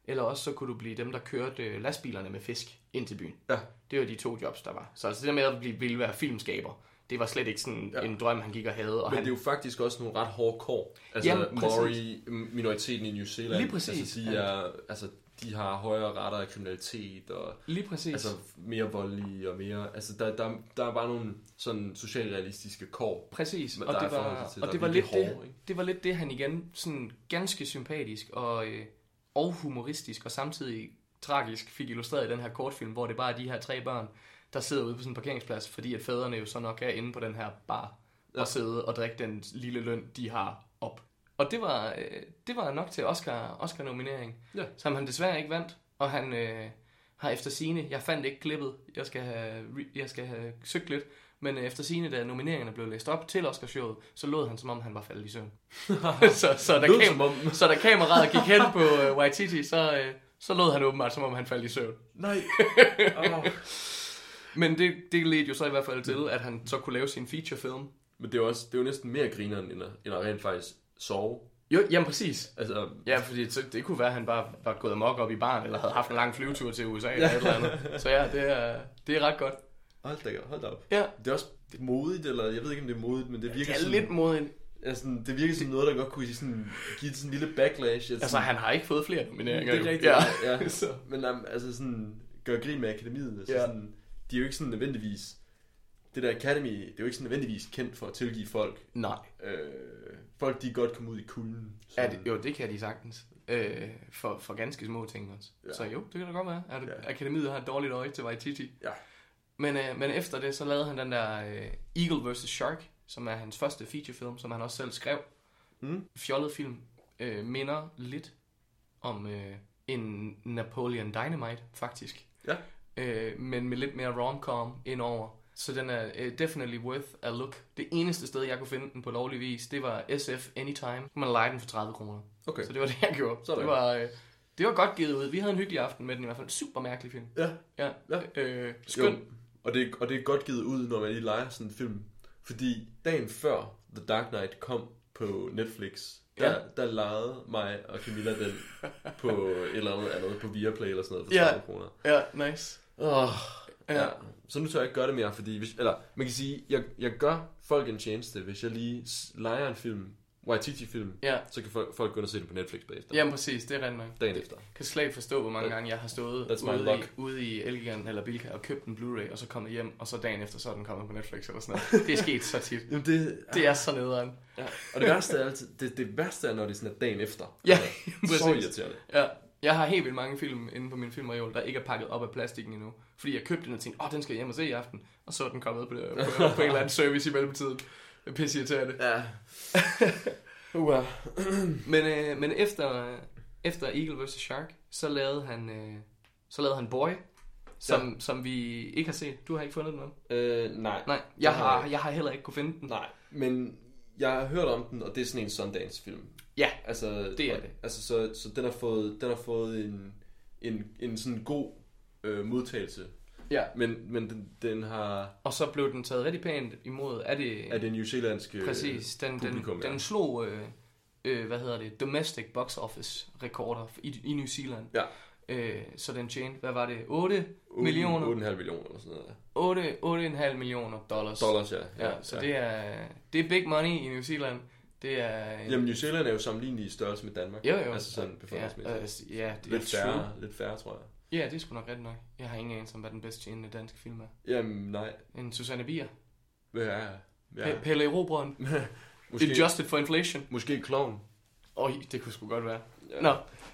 C: eller også så kunne du blive dem, der kørte øh, lastbilerne med fisk ind til byen.
D: Ja.
C: Det var de to jobs, der var. Så altså det der med at blive, ville være filmskaber, det var slet ikke sådan
D: Ja.
C: en drøm, han gik og havde. Og
D: Men
C: han,
D: det er jo faktisk også nogle ret hårde kår. Altså
C: Jamen,
D: Maori, minoriteten i New Zealand.
C: Lige præcis.
D: Altså, de, er, altså, de har højere retter af kriminalitet, og
C: lige præcis.
D: altså, mere voldelige og mere... Altså, der, der, der er bare nogle sådan socialrealistiske kår.
C: Præcis, og det var,
D: til,
C: og det var, lidt det,
D: hårde, ikke?
C: det var lidt det, han igen sådan ganske sympatisk og, øh, og humoristisk og samtidig tragisk fik illustreret i den her kortfilm, hvor det bare er de her tre børn, der sidder ude på sådan en parkeringsplads, fordi at fædrene jo så nok er inde på den her bar
D: Ja.
C: og sidde og drikke den lille løn, de har. Og det var, øh, det var nok til Oscar, Oscar-nominering,
D: Ja.
C: som han desværre ikke vandt, og han øh, har efter sine, jeg fandt ikke klippet, jeg skal have, jeg skal have søgt lidt, men øh, efter sine, da nomineringerne blev læst op til Oscarshowet, så lød han, som om han var faldet i søvn. så, så, da kam- så da kameraet gik hen på øh, Waititi, så, øh, så lød han åbenbart, som om han faldt i søvn.
D: Nej. oh.
C: Men det, det ledte jo så i hvert fald til, at han så kunne lave sin featurefilm.
D: Men det er jo også det er jo næsten mere grineren, end at, end at rent faktisk sove.
C: Jo, jamen præcis.
D: Altså,
C: Ja, fordi så, det kunne være, at han bare var gået amok op i baren, eller havde haft en lang flyvetur til USA, eller et eller andet. Så ja, det er, det er ret godt.
D: Hold da, hold da op.
C: Ja.
D: Det er også modigt, eller jeg ved ikke, om det er modigt, men det virker
C: Det er
D: sådan,
C: lidt modigt.
D: ja, sådan, det virker som noget, der godt kunne sådan, give sådan en lille backlash.
C: Altså,
D: sådan,
C: han har ikke fået flere nomineringer.
D: det er rigtigt, ja. ja.
C: Så.
D: Men um, altså sådan, gør grin med akademiet. Altså,
C: Ja.
D: sådan, de er jo ikke sådan nødvendigvis, det der Academy, det er jo ikke sådan nødvendigvis kendt for at tilgive folk.
C: Nej.
D: Øh, folk, de godt kommet ud i kulden.
C: Ja, det, jo, det kan de sagtens. Øh, for, for ganske små ting også.
D: Ja.
C: Så jo, det kan da godt være. At
D: ja.
C: Akademiet har et dårligt øje til Waititi.
D: Ja.
C: Men, øh, men efter det, så lavede han den der øh, Eagle vs. Shark, som er hans første featurefilm, som han også selv skrev.
D: Mm.
C: Fjollet film. Øh, minder lidt om øh, en Napoleon Dynamite, faktisk.
D: Ja.
C: Øh, men med lidt mere rom-com indover. Så den er uh, definitely worth a look. Det eneste sted, jeg kunne finde den på lovlig vis, det var SF Anytime. Man lejede den for 30 kroner.
D: Okay.
C: Så det var det, jeg gjorde.
D: Sådan.
C: Det var, øh, det var godt givet ud. Vi havde en hyggelig aften med den i hvert fald. Super mærkelig film.
D: Ja.
C: Ja.
D: Ja.
C: Øh,
D: Skøn. Og det, og det er godt givet ud, når man lige leger sådan en film. Fordi dagen før The Dark Knight kom på Netflix, der,
C: Ja.
D: der lejede mig og Camilla den på et eller andet andet, på Viaplay eller sådan noget for
C: Ja.
D: 30 kroner.
C: Ja, nice.
D: Oh,
C: Ja.
D: Så nu tør jeg ikke gøre det mere, fordi hvis, eller man kan sige, jeg, jeg gør folk en tjeneste, hvis jeg lige leger en film, Waititi-film,
C: Ja.
D: så kan folk, folk gå ind og se den på Netflix bagefter.
C: Jamen præcis, det er rent nok.
D: Dagen efter.
C: Jeg kan slet ikke forstå, hvor mange gange jeg har stået ude i, ude i Elgigan eller Bilka og købt en Blu-ray, og så kommet hjem, og så dagen efter, så er den kommet på Netflix eller sådan noget. Det er sket så tit.
D: Jamen det,
C: Det er så nederen.
D: ja. Og det værste er altid, det, det værste er, når det sådan er dagen efter.
C: Ja,
D: Altså, så
C: præcis.
D: irriterende.
C: Ja, jeg har helt vildt mange film inde på min filmreol, der ikke er pakket op af plastikken endnu. Fordi jeg købte den og tænkte, åh, oh, den skal jeg hjem og se i aften. Og så er den kommet på, på, på en eller anden service i mellemtiden. Det pisse irriterende.
D: Ja. uh,
C: Men, øh, men efter, efter Eagle vs. Shark, så lavede han, øh, så lavede han Boy, som, ja. som vi ikke har set. Du har ikke fundet den om?
D: øh, nej.
C: Nej, jeg
D: har
C: har, jeg har heller ikke kunne finde den.
D: Nej, men jeg har hørt om den, og det er sådan en Sundance-film.
C: Ja,
D: Altså,
C: Det er det.
D: Altså, så, så den har fået, den har fået en, en, en sådan god øh, modtagelse.
C: ja.
D: Men, men den, den har...
C: Og så blev den taget rigtig pænt imod. Er det,
D: Er det New Zealandske
C: præcis? Den, den,
D: publikum, ja.
C: den slog, øh, øh, hvad hedder det, domestic box office rekorder i, i New Zealand.
D: Ja.
C: Øh, så den tjente, hvad var det, 8 millioner?
D: 8,5 millioner eller sådan noget.
C: 8, 8,5 millioner dollars.
D: Dollars, ja.
C: Ja, så det er, det er big money i New Zealand. Det er...
D: Jamen, New Zealand er jo sammenlignelig i størrelse med Danmark.
C: jo, jo.
D: Altså sådan
C: ja,
D: befolkningsmæssigt.
C: øh, ja, det
D: lidt,
C: er true.
D: færre, lidt færre, tror jeg.
C: Ja, det er sgu nok ret nok. Jeg har ingen anelse om, hvad den bedst tjenende danske film er.
D: Jamen, nej.
C: En Susanne Bier.
D: Ja, ja.
C: Ja. Pelle Erobreren.
D: Måske,
C: Adjusted for inflation.
D: måske Clown.
C: Oj, det kunne sgu godt være.
D: Ja.
C: Nå,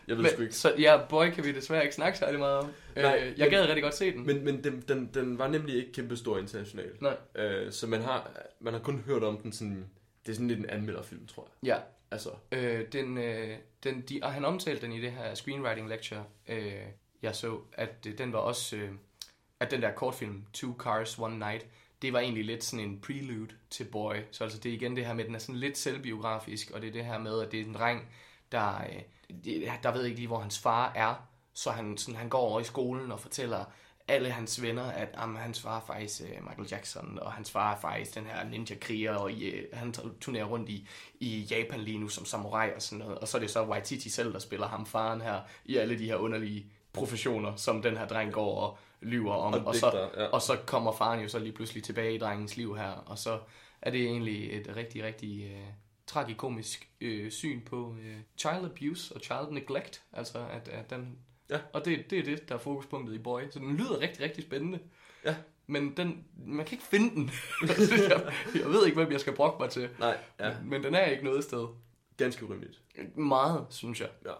D: Jeg ved
C: men,
D: sgu ikke.
C: så ja, Boy kan vi desværre ikke snakke særlig meget om.
D: Nej,
C: øh, jeg gad rigtig godt se den.
D: Men, men den, den, den var nemlig ikke kæmpe stor internationalt.
C: Nej.
D: Øh, så man har, man har kun hørt om den sådan... Det er sådan lidt en anmelderfilm, tror jeg.
C: Ja,
D: Altså,
C: øh, den, øh, den, de, og han omtalte den i det her screenwriting lecture, øh, jeg så, at øh, den var også, øh, at den der kortfilm, Two Cars, One Night, det var egentlig lidt sådan en prelude til Boy. Så altså det er igen det her med, at den er sådan lidt selvbiografisk, og det er det her med, at det er en dreng, der, øh, der ved ikke lige, hvor hans far er, så han, sådan, han går over i skolen og fortæller alle hans venner, at jamen, hans far er faktisk uh, Michael Jackson, og hans far er faktisk den her ninja-kriger, og uh, han turnerer rundt i, i Japan lige nu som samurai og sådan noget. Og så er det så Waititi selv, der spiller ham faren her, i alle de her underlige professioner, som den her dreng går og lyver om.
D: Og
C: Og, så,
D: ja.
C: og så kommer faren jo så lige pludselig tilbage i drengens liv her, og så er det egentlig et rigtig, rigtig uh, tragikomisk uh, syn på uh, child abuse og child neglect, altså at, at den
D: Ja.
C: og det, det er det, der er fokuspunktet i Boy. Så den lyder rigtig, rigtig spændende.
D: Ja.
C: Men den, man kan ikke finde den. jeg, jeg ved ikke, hvem jeg skal brokke mig til.
D: nej, ja.
C: Men, men den er ikke noget sted.
D: Ganske urimeligt.
C: Meget, synes jeg.
D: Ja.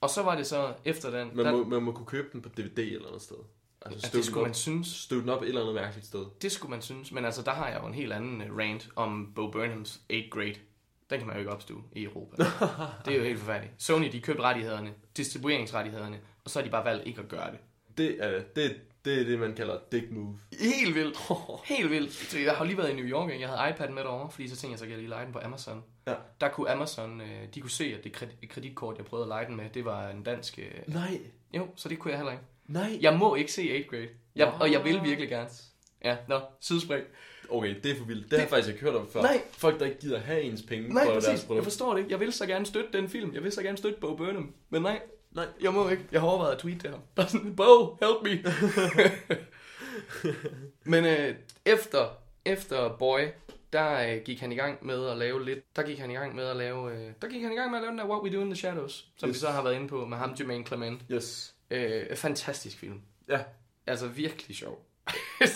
C: Og så var det så efter den...
D: Man
C: der,
D: må, man må kunne købe den på DVD eller andet sted. Altså, støv
C: det skulle
D: op,
C: man synes.
D: støv den op et eller andet mærkeligt sted.
C: Det skulle man synes. Men altså, der har jeg jo en helt anden øh, rant om Bo Burnhams 8 Grade. Den kan man jo ikke opstue i Europa. det er jo helt forfærdeligt. Sony, de købte rettighederne, distribueringsrettighederne, og så har de bare valgt ikke at gøre det.
D: Det er det, det, er det man kalder dick move.
C: Helt vildt. Helt vildt. Så Jeg har lige været i New York, ikke? jeg havde iPad med derovre, fordi så tænkte jeg, så kan jeg lige lege den på Amazon.
D: Ja.
C: Der kunne Amazon, øh, de kunne se, at det kredit- kreditkort, jeg prøvede at lege den med, det var en dansk... øh,
D: Nej,
C: Jo, så det kunne jeg heller ikke.
D: nej.
C: Jeg må ikke se 8 grade. Jeg,
D: What?
C: og jeg vil virkelig gerne. Ja, nå, sidespring.
D: Okay, det er for vildt. Det, har jeg faktisk ikke hørt om før.
C: Nej.
D: Folk, der ikke gider have ens penge
C: Nej,
D: for deres
C: præcis. Jeg
D: produkt.
C: forstår det ikke. Jeg vil så gerne støtte den film. Jeg vil så gerne støtte Bo Burnham. Men nej,
D: Nej.
C: jeg må ikke. Jeg har overvejet at tweete til ham. Bare sådan, Bo, help me. Men øh, efter, efter Boy, der øh, gik han i gang med at lave lidt, der gik han i gang med at lave, øh, der gik han i gang med at lave den der What We Do in the Shadows, som
D: Yes.
C: vi så har været inde på med ham, Jermaine Clement.
D: Yes.
C: Øh, fantastisk film.
D: Ja.
C: Altså virkelig sjov.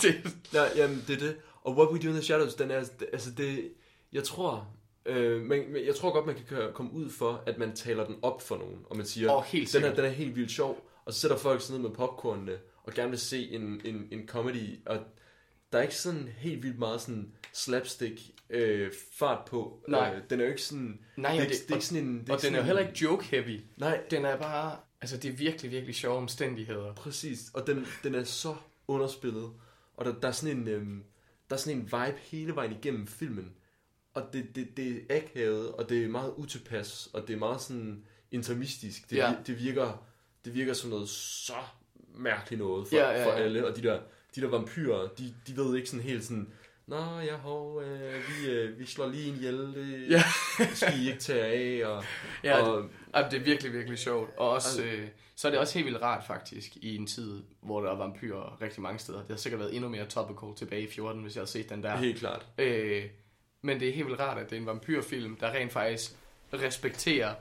C: det,
D: Ja, jamen, det er det. Og What We Do in the Shadows, den er, altså det, jeg tror, øh, men, men jeg tror godt, man kan komme ud for, at man taler den op for nogen, og man siger,
C: Åh, helt
D: den, er,
C: sikkert.
D: den er helt vildt sjov, og så sætter folk sig ned med popcornene, og gerne vil se en, en, en comedy, og der er ikke sådan helt vildt meget sådan slapstick øh, fart på.
C: Nej.
D: Øh, den er jo ikke sådan,
C: Nej,
D: det, er
C: det-
D: det, er ikke sådan en... Det
C: og den er jo
D: sådan
C: heller ikke joke-heavy.
D: Nej,
C: Den er bare, altså det er virkelig, virkelig sjove omstændigheder.
D: Præcis, og den, den er så underspillet, og der, der, er sådan en, øhm, der er sådan en vibe hele vejen igennem filmen, og det, det, det er akavet, og det er meget utilpas, og det er meget sådan intermistisk. Det,
C: Ja.
D: det, virker, det virker som noget så mærkeligt noget for,
C: Ja, ja,
D: for
C: ja.
D: alle, og de der, de der vampyrer, de, de ved ikke sådan helt sådan, Nå, ja, hov, øh, vi, øh, vi slår lige en ihjel, det
C: Ja.
D: skal I ikke tage af, og,
C: Ja,
D: og
C: Ej, det er virkelig, virkelig sjovt. Og også, øh, så er det også helt vildt rart faktisk, i en tid, hvor der er vampyrer rigtig mange steder. Det har sikkert været endnu mere topical tilbage i 14, hvis jeg har set den der.
D: helt klart.
C: Øh, men det er helt vildt rart, at det er en vampyrfilm, der rent faktisk respekterer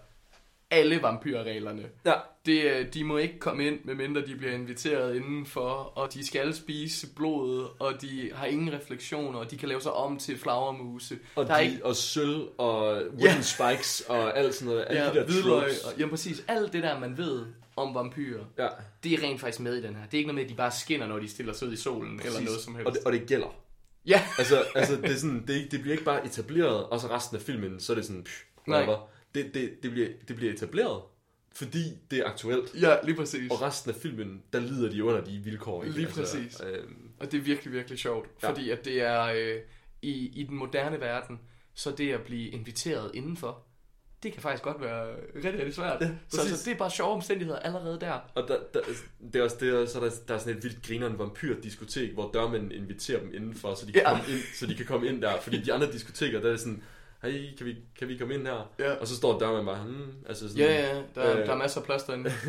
C: alle vampyrreglerne.
D: Ja,
C: Det, øh, de må ikke komme ind, medmindre de bliver inviteret indenfor, og de skal spise blodet, og de har ingen refleksioner, og de kan lave sig om til flagermuse.
D: Og,
C: der
D: de,
C: ikke
D: og sølv og wooden
C: Ja.
D: spikes og alt sådan noget. Alle
C: ja,
D: de der
C: hvidløg, og, jamen præcis, alt det der, man ved om vampyrer,
D: Ja,
C: det er rent faktisk med i den her. Det er ikke noget med, at de bare skinner, når de stiller sig ud i solen,
D: præcis.
C: eller noget som helst.
D: Og det, og det gælder.
C: Ja,
D: Altså, altså det, er sådan, det, det bliver ikke bare etableret, og så resten af filmen, så er det sådan, pff,
C: Nej.
D: Det, det, det, bliver, det bliver etableret, fordi det er aktuelt.
C: ja, lige præcis.
D: Og resten af filmen, der lider de under de vilkår. Ikke?
C: Lige præcis.
D: øhm,
C: Og det er virkelig, virkelig sjovt,
D: Ja.
C: fordi at det er øh, i, i den moderne verden, så det at blive inviteret indenfor, det kan faktisk godt være rigtig, rigtig svært.
D: Ja,
C: så,
D: præcis.
C: så det er bare sjove omstændigheder allerede der.
D: og der, der, det er også det, så er der, der er sådan et vildt grinerende vampyrdiskotek, hvor dørmænden inviterer dem indenfor, så de, kan
C: Ja.
D: komme ind, så de kan komme ind der. Fordi de andre diskoteker, der er sådan, hey, kan vi, kan vi komme ind her?
C: Ja.
D: Og så står dørmanden bare, hmm, altså sådan,
C: Ja, ja, der,
D: Øh.
C: der er masser af plads derinde.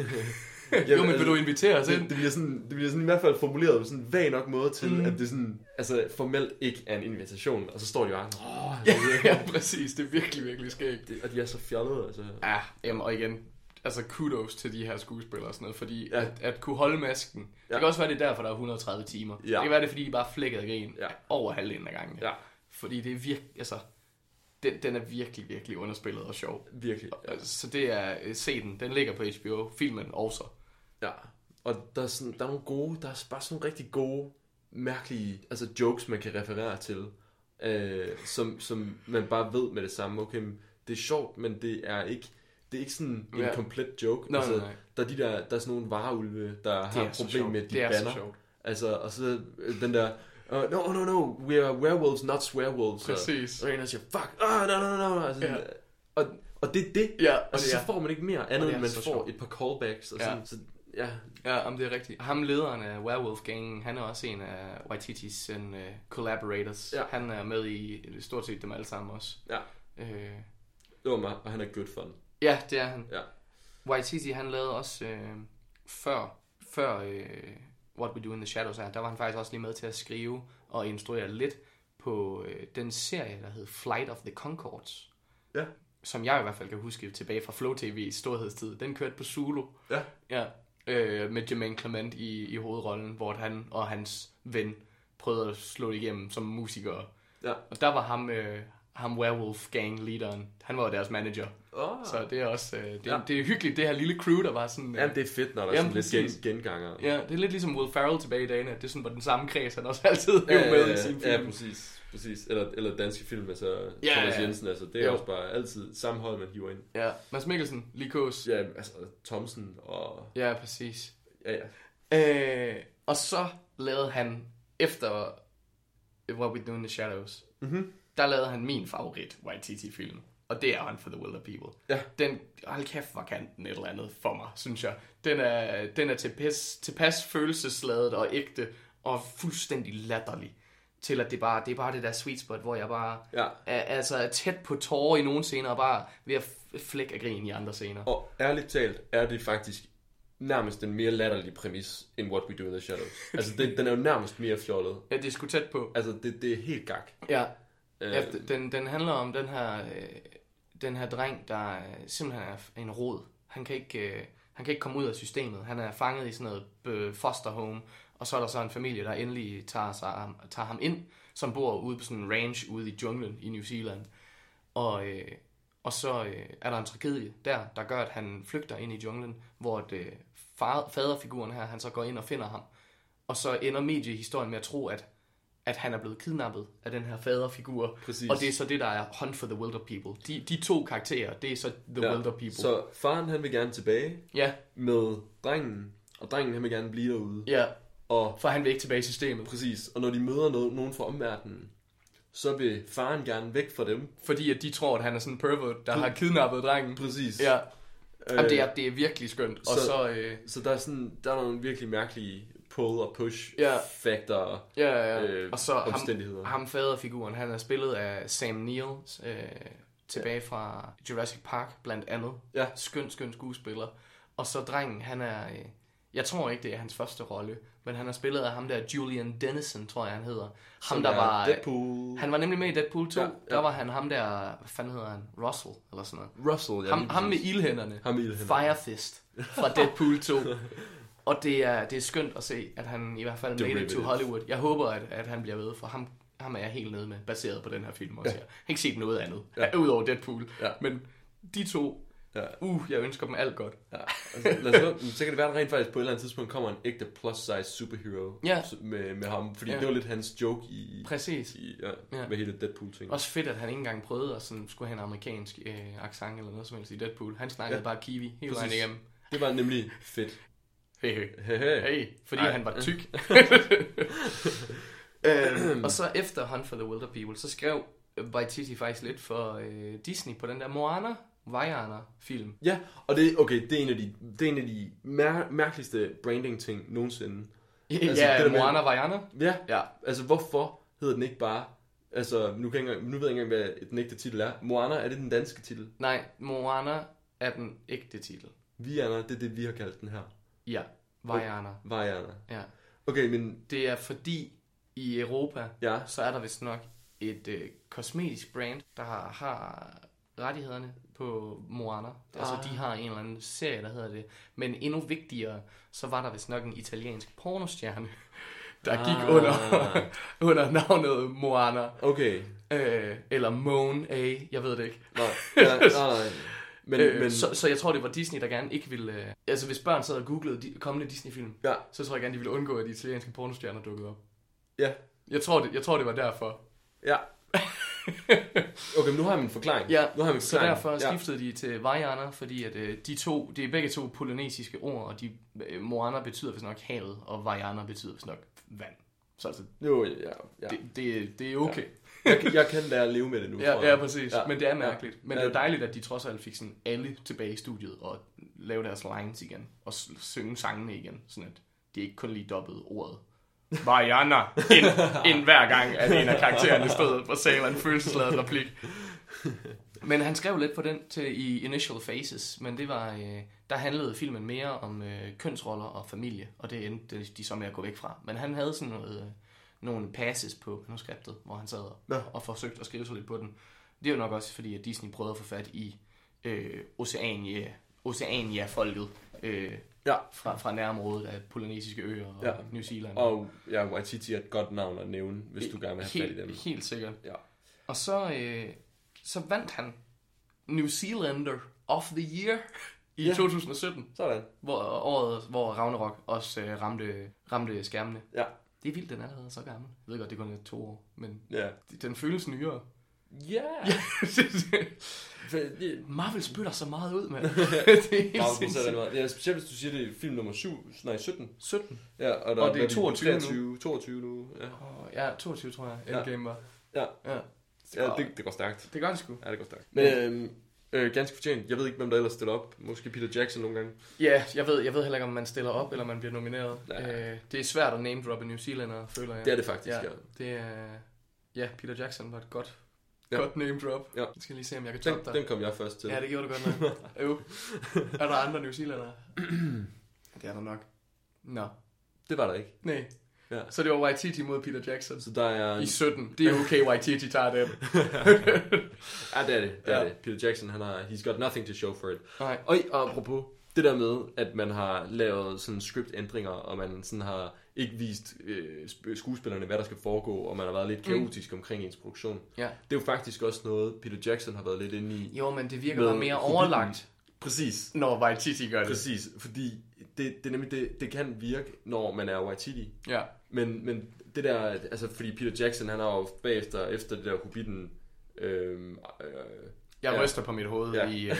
D: Jamen,
C: jo, men vil
D: altså,
C: du invitere os
D: det,
C: ind?
D: det, bliver sådan, det bliver sådan i hvert fald formuleret på sådan en vag nok måde til,
C: Mm.
D: at det sådan, altså formelt ikke er en invitation, og så står de bare, åh,
C: Ja, ja, præcis. Det er virkelig, virkelig skægt.
D: det, og de er så fjollede, altså.
C: Ja, jamen, og igen, altså kudos til de her skuespillere og sådan noget, fordi ja. At, at kunne holde masken, ja. det kan også være, det er derfor, der er 130 timer.
D: Ja.
C: Det kan være, det er, fordi de bare flækkede grin
D: Ja.
C: over halvdelen af gangen.
D: Ja,
C: Fordi det er virkelig, altså, den, den er virkelig, virkelig underspillet og sjov.
D: virkelig. Ja.
C: Så det er, øh, se den, den ligger på HBO, filmen også.
D: ja. Og der er, sådan, der er nogle gode, der er bare sådan nogle rigtig gode, mærkelige, altså jokes, man kan referere til, øh, som, som man bare ved med det samme. Okay, det er sjovt, men det er ikke, det er ikke sådan en
C: Ja.
D: komplet joke.
C: Nej,
D: altså,
C: nej, nej.
D: Der er de der, der er sådan nogle vareulve, der
C: Det
D: har et problem med, at de
C: det er
D: banner. Altså, og så øh, den der, uh, no, no, no, we are werewolves, not swearwolves. Og-
C: Præcis.
D: Så er der en, siger, fuck, ah, no, no, no, no. Altså,
C: Ja.
D: ja. og, og det er det.
C: Ja, og
D: Altså,
C: det
D: så
C: er,
D: får man ikke mere
C: det
D: andet, end man
C: så
D: får
C: sjovt.
D: et par callbacks. Og
C: Ja.
D: sådan, så, ja,
C: ja, om det er rigtigt. Ham lederen af Werewolf-gangen, han er også en af Waititis uh, collaborators.
D: Ja.
C: Han er med i stort set dem alle sammen også.
D: ja.
C: Øh,
D: Det var mig, og han er good fun.
C: ja, det er han.
D: Ja.
C: Waititi, han lavede også øh, før, før øh, What We Do in the Shadows her, der var han faktisk også lige med til at skrive og instruere lidt på øh, den serie, der hed Flight of the Concords.
D: Ja.
C: Som jeg i hvert fald kan huske tilbage fra Flow TV i storhedstid. Den kørte på Zulu.
D: Ja.
C: Ja. Øh, med Jermaine Clement i, i hovedrollen, hvor han og hans ven prøvede at slå det igennem som musikere.
D: Ja.
C: Og der var ham, øh, ham werewolf gang leaderen. Han var jo deres manager.
D: Oh.
C: Så det er også øh, det, ja.
D: Ja.
C: det er hyggeligt, det her lille crew, der var sådan... Øh,
D: Jamen, det er fedt, når der er sådan lidt gen, genganger.
C: Ja, det er lidt ligesom Will Ferrell tilbage i dagene, at det sådan var den samme kreds, han også altid ja,
D: ja,
C: med
D: ja,
C: i sin
D: ja,
C: film.
D: præcis. præcis. Eller, eller danske film, altså
C: Ja,
D: Thomas
C: ja.
D: Jensen, altså, det er
C: Jo.
D: også bare altid samme hold, man hiver ind.
C: Ja, Mads Mikkelsen, Likos.
D: Ja, altså Thomsen og...
C: Ja, præcis.
D: Ja, ja.
C: Øh, og så lavede han, efter What We Do in the Shadows,
D: Mm-hmm.
C: Der lavede han min favorit Waititi-film. Og det er Hunt for the Wilder People.
D: Ja.
C: Den, hold kæft, hvor kan den et eller andet for mig, synes jeg. Den er, den er tilpas, tilpas følelsesladet og ægte, og fuldstændig latterlig. Til at det bare, det er bare det der sweet spot, hvor jeg bare
D: Ja.
C: er, altså er tæt på tårer i nogle scener, og bare ved at flække af grin i andre scener.
D: Og ærligt talt er det faktisk nærmest en mere latterlig præmis, end What We Do in the Shadows. altså, den, den er jo nærmest mere fjollet.
C: Ja, det er sgu tæt på.
D: Altså, det, det er helt gak.
C: Ja,
D: Øh,
C: ja den, den handler om den her, øh, den her dreng, der øh, simpelthen er en rod. Han kan ikke, øh, han kan ikke komme ud af systemet. Han er fanget i sådan noget øh, foster home, og så er der så en familie, der endelig tager, sig, tager ham ind, som bor ude på sådan en ranch ude i junglen i New Zealand. Og, øh, og så øh, er der en tragedie der, der gør, at han flygter ind i junglen, hvor at, øh, far, faderfiguren her, han så går ind og finder ham. Og så ender mediehistorien med at tro, at, at han er blevet kidnappet af den her faderfigur.
D: Præcis.
C: Og det er så det, der er Hunt for the Wilder People. De, de to karakterer, det er så The
D: ja.
C: Wilder People.
D: Så faren, han vil gerne tilbage
C: Ja,
D: med drengen, og drengen, han vil gerne blive derude.
C: ja,
D: Og
C: for han vil ikke tilbage i systemet.
D: præcis, og når de møder noget, nogen fra omverdenen, så vil faren gerne væk fra dem.
C: Fordi at de tror, at han er sådan en pervert, der har kidnappet drengen.
D: Præcis.
C: Ja,
D: Øh,
C: Jamen, det, er, det er virkelig skønt. Og
D: så-
C: så, øh,
D: Så der er, sådan, der er nogle virkelig mærkelige pull og push
C: Ja.
D: factor
C: ja, ja, ja.
D: øh,
C: og så ham,
D: omstændigheder.
C: ham faderfiguren, han er spillet af Sam Neill, øh, tilbage fra Jurassic Park, blandt andet.
D: Ja.
C: Skøn, skøn skuespiller. Og så drengen, han er... Øh, jeg tror ikke, det er hans første rolle, men han er spillet af ham der, Julian Dennison, tror jeg, han hedder. Ham,
D: Som
C: der
D: er
C: var...
D: Deadpool.
C: Han var nemlig med i Deadpool 2.
D: Ja,
C: Ja,
D: ja.
C: ja. Der var han ham der... Hvad fanden hedder han? Russell, eller sådan noget.
D: Russell, ja.
C: ham, ham med ildhænderne.
D: Ham med ildhænderne.
C: Fire Fist fra Deadpool 2. Og det er, det er skønt at se, at han i hvert fald made it to. Hollywood. Jeg håber, at, at han bliver ved, for ham, ham er jeg helt nede med, baseret på den her film også.
D: Ja.
C: Jeg har ikke set noget andet,
D: Ja.
C: udover Deadpool.
D: Ja.
C: Men de to,
D: Ja.
C: uh, jeg ønsker dem alt godt.
D: Ja. Altså, lad os, så kan det være, at rent faktisk på et eller andet tidspunkt kommer en ægte plus-size superhero
C: Ja.
D: med, med ham. Fordi
C: Ja.
D: det var lidt hans joke i,
C: Præcis.
D: i ja,
C: Ja.
D: med hele Deadpool-ting.
C: Også fedt, at han ikke engang prøvede at sådan, skulle have en amerikansk øh, accent eller noget som helst i Deadpool. Han snakkede
D: Ja.
C: bare kiwi hele vejen igennem.
D: Det var nemlig fedt.
C: Hey, hey.
D: Hey, hey.
C: Hey, fordi Ej. Han var tyk. øhm, og så efter Hunt for the Wilder People, så skrev Waititi faktisk lidt for øh, Disney på den der Moana, Vajana-film.
D: Ja, og det, okay, det er en af de, det er en af de mær- mærkeligste branding-ting nogensinde.
C: Altså,
D: Altså,
C: ja,
D: det der med-
C: Moana Vajana.
D: Ja,
C: Ja,
D: altså hvorfor hedder den ikke bare... Altså, nu, kan jeg engang- nu ved jeg ikke engang, hvad den ægte titel er. Moana, er det den danske titel?
C: nej, Moana er den ægte titel.
D: Viana, det er det, vi har kaldt den her.
C: Ja, Vajana.
D: Vajana.
C: Ja.
D: Okay, men
C: Det er fordi i Europa,
D: ja,
C: så er der vist nok et øh, kosmetisk brand, der har, har rettighederne på Moana. Altså,
D: Ah.
C: de har en eller anden serie, der hedder det. Men endnu vigtigere, så var der vist nok en italiensk pornostjerne, der
D: Ah.
C: gik under, under navnet Moana.
D: okay.
C: Øh, eller Moan A, jeg ved det ikke.
D: Nej, nej, nej. Men,
C: øh,
D: men
C: så, så jeg tror, det var Disney, der gerne ikke ville... Øh, altså, hvis børn sad og googlede de kommende Disney-film,
D: ja,
C: så tror jeg gerne, de ville undgå, at de italienske pornostjerner dukkede op.
D: ja,
C: Jeg tror, det, jeg tror, det var derfor.
D: ja. Okay, men nu har jeg min forklaring.
C: Ja,
D: nu har jeg min
C: Så
D: forklaring.
C: derfor skiftede de til Vajana, fordi at, øh, de to, det er begge to polynesiske ord, og de, øh, Moana betyder vist nok havet, og Vajana betyder vist nok vand. Så altså,
D: Ja. Jo, ja, ja.
C: det, det, det er okay.
D: Jeg, kan- jeg kan lære at leve med det nu,
C: Ja, ja, præcis.
D: Ja.
C: Men det er mærkeligt. Men
D: Ja.
C: det er dejligt, at de trods alt fik sådan alle tilbage i studiet og lave deres lines igen, og synge sangene igen, sådan at de ikke kun lige dobbede ordet. Vajana, ind, ind hver gang, at en af karaktererne stod og sagde en følelsesladet replik. Men han skrev lidt på den til i Initial Phases, men det var, øh, der handlede filmen mere om øh, kønsroller og familie, og det endte de- de så med at gå væk fra. Men han havde sådan noget, øh, nogle passes på manuskriptet, hvor han sad og,
D: Ja.
C: og forsøgte at skrive sig lidt på den. Det er jo nok også fordi, at Disney prøvede at få fat i øh, Oceania, Oceania-folket øh,
D: Ja.
C: fra, fra nærområdet af polynesiske øer og
D: Ja.
C: New Zealand.
D: Og ja, Waititi er et godt navn at nævne, hvis du gerne vil have fat i dem.
C: Helt sikkert.
D: Ja.
C: Og så, øh, så vandt han New Zealander of the Year i
D: ja.
C: 2017,
D: Sådan.
C: hvor året, hvor Ragnarok også øh, ramte, ramte skærmene.
D: Ja.
C: Det er vildt, den er allerede så gammel. Jeg ved godt, det kun er to år, men
D: Ja.
C: den føles nyere.
D: Ja. Yeah.
C: Marvel spytter så meget ud, mand. det er helt
D: Meget
C: sindssygt.
D: Ja, specielt hvis du siger, det er film nummer 7, nej 17.
C: 17.
D: Ja, og, der,
C: Og det er
D: hvad
C: 22 nu.
D: 23, 22 nu. Ja,
C: Oh, ja, 22 tror jeg,
D: Ja.
C: Endgame var.
D: ja.
C: Ja.
D: ja det, det går stærkt.
C: Det gør det sgu.
D: Ja, det går stærkt. Men øhm, øh, ganske fortjent. Jeg ved ikke, hvem der ellers stiller op. Måske Peter Jackson nogle gange.
C: Ja, jeg ved, jeg ved heller ikke, om man stiller op, eller man bliver nomineret.
D: Nej.
C: Øh, det er svært at name droppe New Zealander, føler jeg.
D: Det er det faktisk,
C: Ja,
D: ja.
C: det er... Ja, Peter Jackson var et godt,
D: Ja.
C: ja. godt name drop.
D: Ja.
C: Jeg skal lige se, om jeg kan
D: Den,
C: toppe dig.
D: den kom jeg først til.
C: Ja, det gjorde du godt nok. jo. Er der andre New Zealander? det er der nok. Nå.
D: Det var der ikke.
C: Nej.
D: Ja.
C: Så det var Waititi mod Peter Jackson.
D: Så der er...
C: I 17. Det er okay, Waititi tager den.
D: Ja, det er det. det, er
C: Ja.
D: det. Peter Jackson, han har... He's got nothing to show for it.
C: Nej.
D: Og, og apropos det der med, at man har lavet sådan scriptændringer, og man sådan har ikke vist øh, sp- skuespillerne, hvad der skal foregå, og man har været lidt kaotisk mm. omkring ens produktion.
C: Ja.
D: Det er jo faktisk også noget, Peter Jackson har været lidt inde i.
C: Jo, men det virker bare mere overlagt,
D: Præcis.
C: når Waititi gør det.
D: Præcis, fordi det, det, nemlig, det, det kan virke, når man er Waititi.
C: Ja.
D: Men, men det der, altså fordi Peter Jackson, han har jo bagefter, efter det der Hobbiten, øh, øh,
C: Jeg
D: Ja.
C: ryster på mit hoved
D: Ja.
C: i, øh,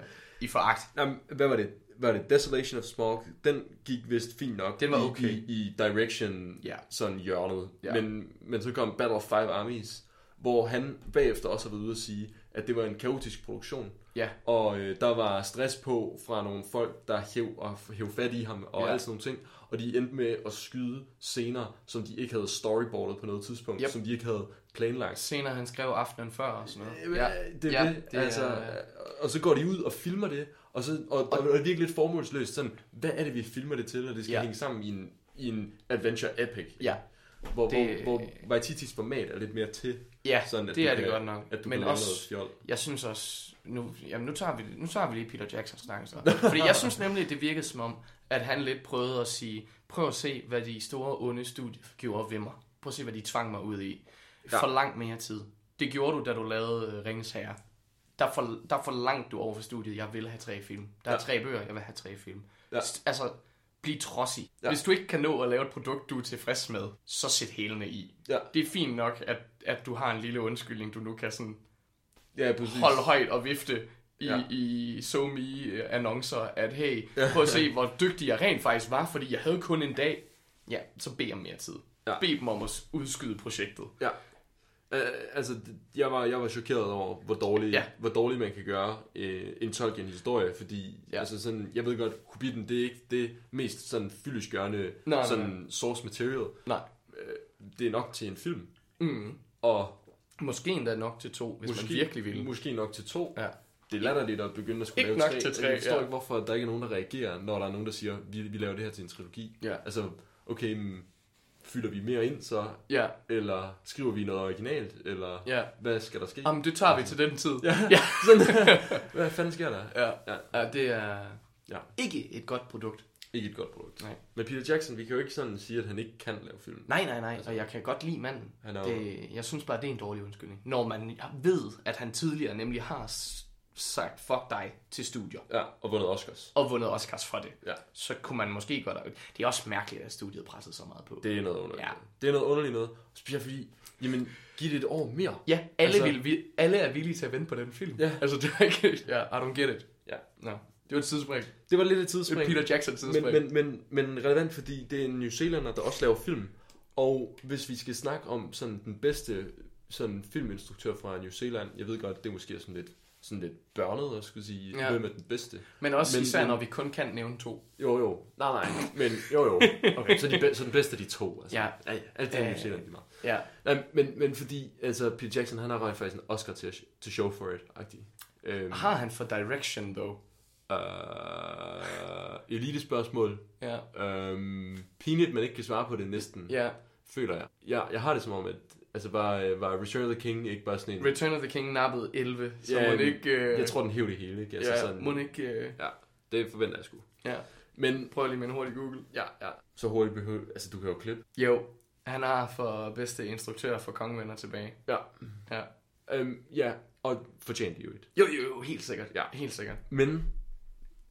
C: i foragt.
D: Jamen, hvad var det? Var det Desolation of Smog? Den gik vist fint nok
C: Den var okay.
D: i, i direction
C: Ja.
D: sådan hjørnet.
C: Ja.
D: Men, men så kom Battle of Five Armies, hvor han bagefter også har været ude at sige, at det var en kaotisk produktion.
C: Ja.
D: Og øh, der var stress på fra nogle folk, der hæv, og hæv fat i ham og
C: Ja.
D: alle sådan nogle ting. Og de endte med at skyde scener, som de ikke havde storyboardet på noget tidspunkt,
C: Yep.
D: som de ikke havde planlagt.
C: Senere han skrev aftenen før og sådan noget.
D: Ja, det er
C: ja,
D: det.
C: det
D: altså,
C: er-
D: Og så går de ud og filmer det, og, så, og, og, og det er virkelig lidt formålsløst. Sådan, hvad er det, vi filmer det til, og det skal
C: ja.
D: hænge sammen i en, i en adventure epic.
C: Ja,
D: Hvor,
C: det-
D: det... hvor, hvor Waititis format er lidt mere til,
C: ja
D: sådan at
C: det er det
D: kan,
C: godt nok.
D: at du
C: Men også,
D: noget fjol.
C: jeg synes også, nu, jamen nu, tager vi, nu tager vi lige Peter Jackson snakke så. Fordi jeg synes nemlig, det virkede som om, at han lidt prøvede at sige, prøv at se, hvad de store onde studier gjorde ved mig. Prøv at se, hvad de tvang mig ud i.
D: Ja.
C: For langt mere tid. Det gjorde du, da du lavede øh, Ringens Herre. Der, for, der forlangte du over for studiet, jeg vil have tre film. Der er
D: Ja.
C: tre bøger, jeg vil have tre film.
D: Ja.
C: Altså, bliv trodsig.
D: Ja.
C: Hvis du ikke kan nå at lave et produkt, du er tilfreds med, så sæt hælene i.
D: Ja.
C: Det er fint nok, at, at du har en lille undskyldning, du nu kan sådan
D: Ja, præcis.
C: holde højt og vifte i, ja. I SoMe annoncer, at hey, prøv at se, hvor dygtig jeg rent faktisk var, fordi jeg havde kun en dag. Ja, så bed om mere tid. Ja. Bed dem om at udskyde projektet.
D: Ja. Uh, altså, jeg var, jeg var chokeret over, hvor dårlig,
C: Ja.
D: hvor dårlig man kan gøre uh, en Tolkien-historie, fordi
C: Ja.
D: altså sådan, jeg ved godt, Hobbiten, det er ikke det mest sådan fyldesgørende
C: nej,
D: sådan source material.
C: Nej.
D: Uh, det er nok til en film,
C: Mm.
D: og
C: Måske endda nok til to, hvis måske, man virkelig vil.
D: Måske nok til to.
C: Ja.
D: Det er latterligt at begynde at skulle
C: Ikke
D: lave
C: nok
D: tre.
C: til tre,
D: Jeg forstår
C: ja.
D: ikke, hvorfor der ikke er nogen, der reagerer, når der er nogen, der siger, vi, vi laver det her til en trilogi.
C: Ja.
D: Altså, okay, men, fylder vi mere ind så,
C: Ja,
D: eller skriver vi noget originalt, eller
C: ja.
D: hvad skal der ske?
C: Jamen, det tager vi til den tid.
D: Ja.
C: ja.
D: Sådan, hvad fanden sker der?
C: ja.
D: Ja.
C: ja det er
D: Ja.
C: ikke et godt produkt.
D: Ikke et godt produkt.
C: Nej.
D: Men Peter Jackson, vi kan jo ikke sådan sige, at han ikke kan lave film.
C: Nej, nej, nej, og jeg kan godt lide manden.
D: Han er
C: Det, jeg synes bare, det er en dårlig undskyldning. Når man ved, at han tidligere nemlig har sagt fuck dig til studier,
D: Ja, og vundet Oscars.
C: og vundet Oscars for det,
D: Ja.
C: så kunne man måske godt... Det er også mærkeligt, at studiet pressede så meget på.
D: Det er noget underligt.
C: Ja.
D: Det er noget underligt noget. Specielt fordi, jamen, giv det et år mere.
C: Ja, alle,
D: Altså-
C: vil, vi, alle er villige til at vente på den film.
D: Ja.
C: Altså, det er ikke... Ja, I don't get it.
D: Ja.
C: Nå, det var et tidsspring.
D: Det var lidt et tidsspring.
C: Peter Jackson tidsspring.
D: men, men, men, men relevant, fordi det er en New Zealander, der også laver film. Og hvis vi skal snakke om sådan den bedste sådan filminstruktør fra New Zealand, jeg ved godt, det er måske sådan lidt, sådan lidt børnet at skulle sige,
C: Ja.
D: ja. hvem er den bedste.
C: men også
D: men-
C: især, når vi kun kan nævne to.
D: Jo, jo. Nej, nej. Men jo, jo. Okay, så, de, be- så den bedste af de to. Altså.
C: Ja.
D: ja, ja alt det New Zealand lige meget.
C: Ja.
D: Nej, men, men fordi, altså, Peter Jackson, han har rent faktisk en Oscar til, til show for it-agtig. Øhm,
C: Har han for direction, though?
D: øh, elite-spørgsmål.
C: Ja.
D: Øhm, pinligt, man ikke kan svare på det næsten,
C: Ja.
D: føler jeg. jeg. Jeg har det som om, at altså, var, øh, var Return of the King ikke bare sådan en...
C: Return of the King nappede 11, så
D: Ja,
C: må ikke... Øh,
D: Jeg tror, den hævde det hele, ikke? Altså,
C: ja,
D: sådan,
C: må ikke... Øh,
D: ja, det forventer jeg sgu.
C: ja.
D: Men,
C: Prøv lige med en hurtig Google.
D: ja, ja. Så hurtigt behøver... Altså, du kan jo klippe.
C: Jo, han har for bedste instruktør for Kongevenner tilbage.
D: Ja.
C: Ja.
D: Øhm, ja, og fortjente jo et.
C: Jo, jo, jo, helt sikkert.
D: Ja.
C: Helt sikkert.
D: Men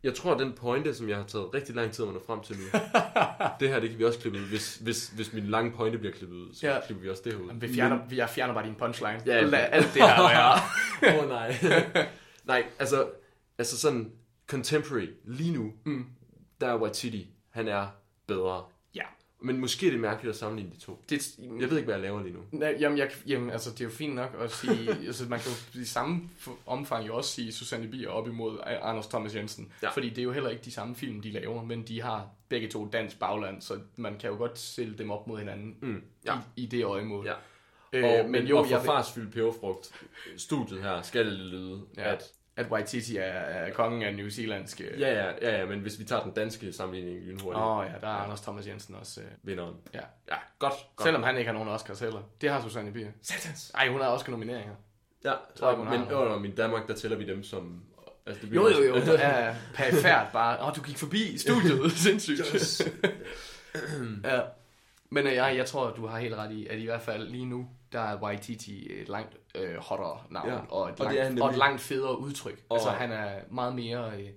D: jeg tror, at den pointe, som jeg har taget rigtig lang tid om at nå frem til nu, det her, det kan vi også klippe ud. Hvis, hvis, hvis min lange pointe bliver klippet ud, så
C: Ja.
D: klipper vi også det her ud.
C: Jamen, vi fjerner, vi jeg fjerner bare din punchline.
D: Ja,
C: Lad alt det her.
D: Åh oh, nej. nej, altså, altså sådan contemporary lige nu,
C: Mm.
D: der er Waititi, han er bedre. Men måske er det mærkeligt at sammenligne de to.
C: Det,
D: Jeg ved ikke, hvad jeg laver lige nu.
C: Nej, jamen, jeg, jamen, altså, det er jo fint nok at sige, altså, man kan jo i samme omfang jo også sige Susanne Bier op imod Anders Thomas Jensen.
D: Ja.
C: Fordi det er jo heller ikke de samme film, de laver, men de har begge to dansk bagland, så man kan jo godt sælge dem op mod hinanden
D: Mm, ja.
C: i, i det øjemål.
D: Ja.
C: Øh,
D: Og,
C: men
D: men
C: jo,
D: og for
C: jeg vil,
D: farsfyldt peberfrugt, studiet her, skal det lyde,
C: ja.
D: at
C: at Waititi er, er kongen af New Zealandske...
D: Ja, ja, ja, ja, men hvis vi tager den danske sammenligning lynhurtigt,
C: Åh oh, ja, der er Anders Thomas Jensen også. Øh,
D: vinderen.
C: ja.
D: Ja, godt. godt.
C: Selvom han ikke har nogen Oscars heller. Det har Susanne Bier.
D: Satans.
C: Ej, hun har Oscar-nomineringer.
D: Ja,
C: Tror jeg,
D: men øh, i Danmark, der tæller vi dem som... Altså, det
C: Jo, jo, jo. Det er perifært bare. Åh, oh, du gik forbi studiet. Sindssygt. ja. Men øh, jeg, jeg tror, du har helt ret i, at i hvert fald lige nu, der er Waititi et langt øh, hottere navn,
D: Ja,
C: og, et
D: og
C: langt,
D: han
C: og et
D: nemlig.
C: langt federe udtryk.
D: Og-
C: Altså, han er meget mere... Øh,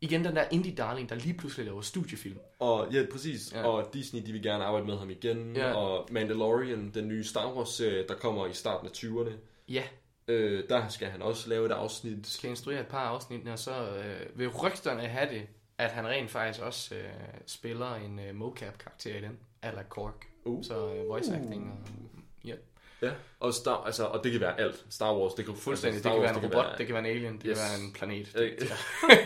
C: igen den der indie darling, der lige pludselig laver studiefilm.
D: Og ja, præcis.
C: Ja.
D: Og Disney, de vil gerne arbejde med ham igen.
C: Ja.
D: Og Mandalorian, den nye Star Wars-serie, der kommer i starten af 20'erne.
C: Ja,
D: Øh, der skal han også lave et afsnit.
C: skal instruere et par afsnit, og så øh, vil rygterne have det, at han rent faktisk også øh, spiller en øh, mocap-karakter i den, eller Kork.
D: Uh.
C: Så øh, voice acting og... Ja,
D: Ja. Og, Star, altså, og det kan være alt. Star Wars, det kan
C: fuldstændig.
D: Altså,
C: det
D: Star
C: kan være
D: Wars,
C: en robot, det kan være en alien, det
D: Yes.
C: kan være en planet.
D: Øh,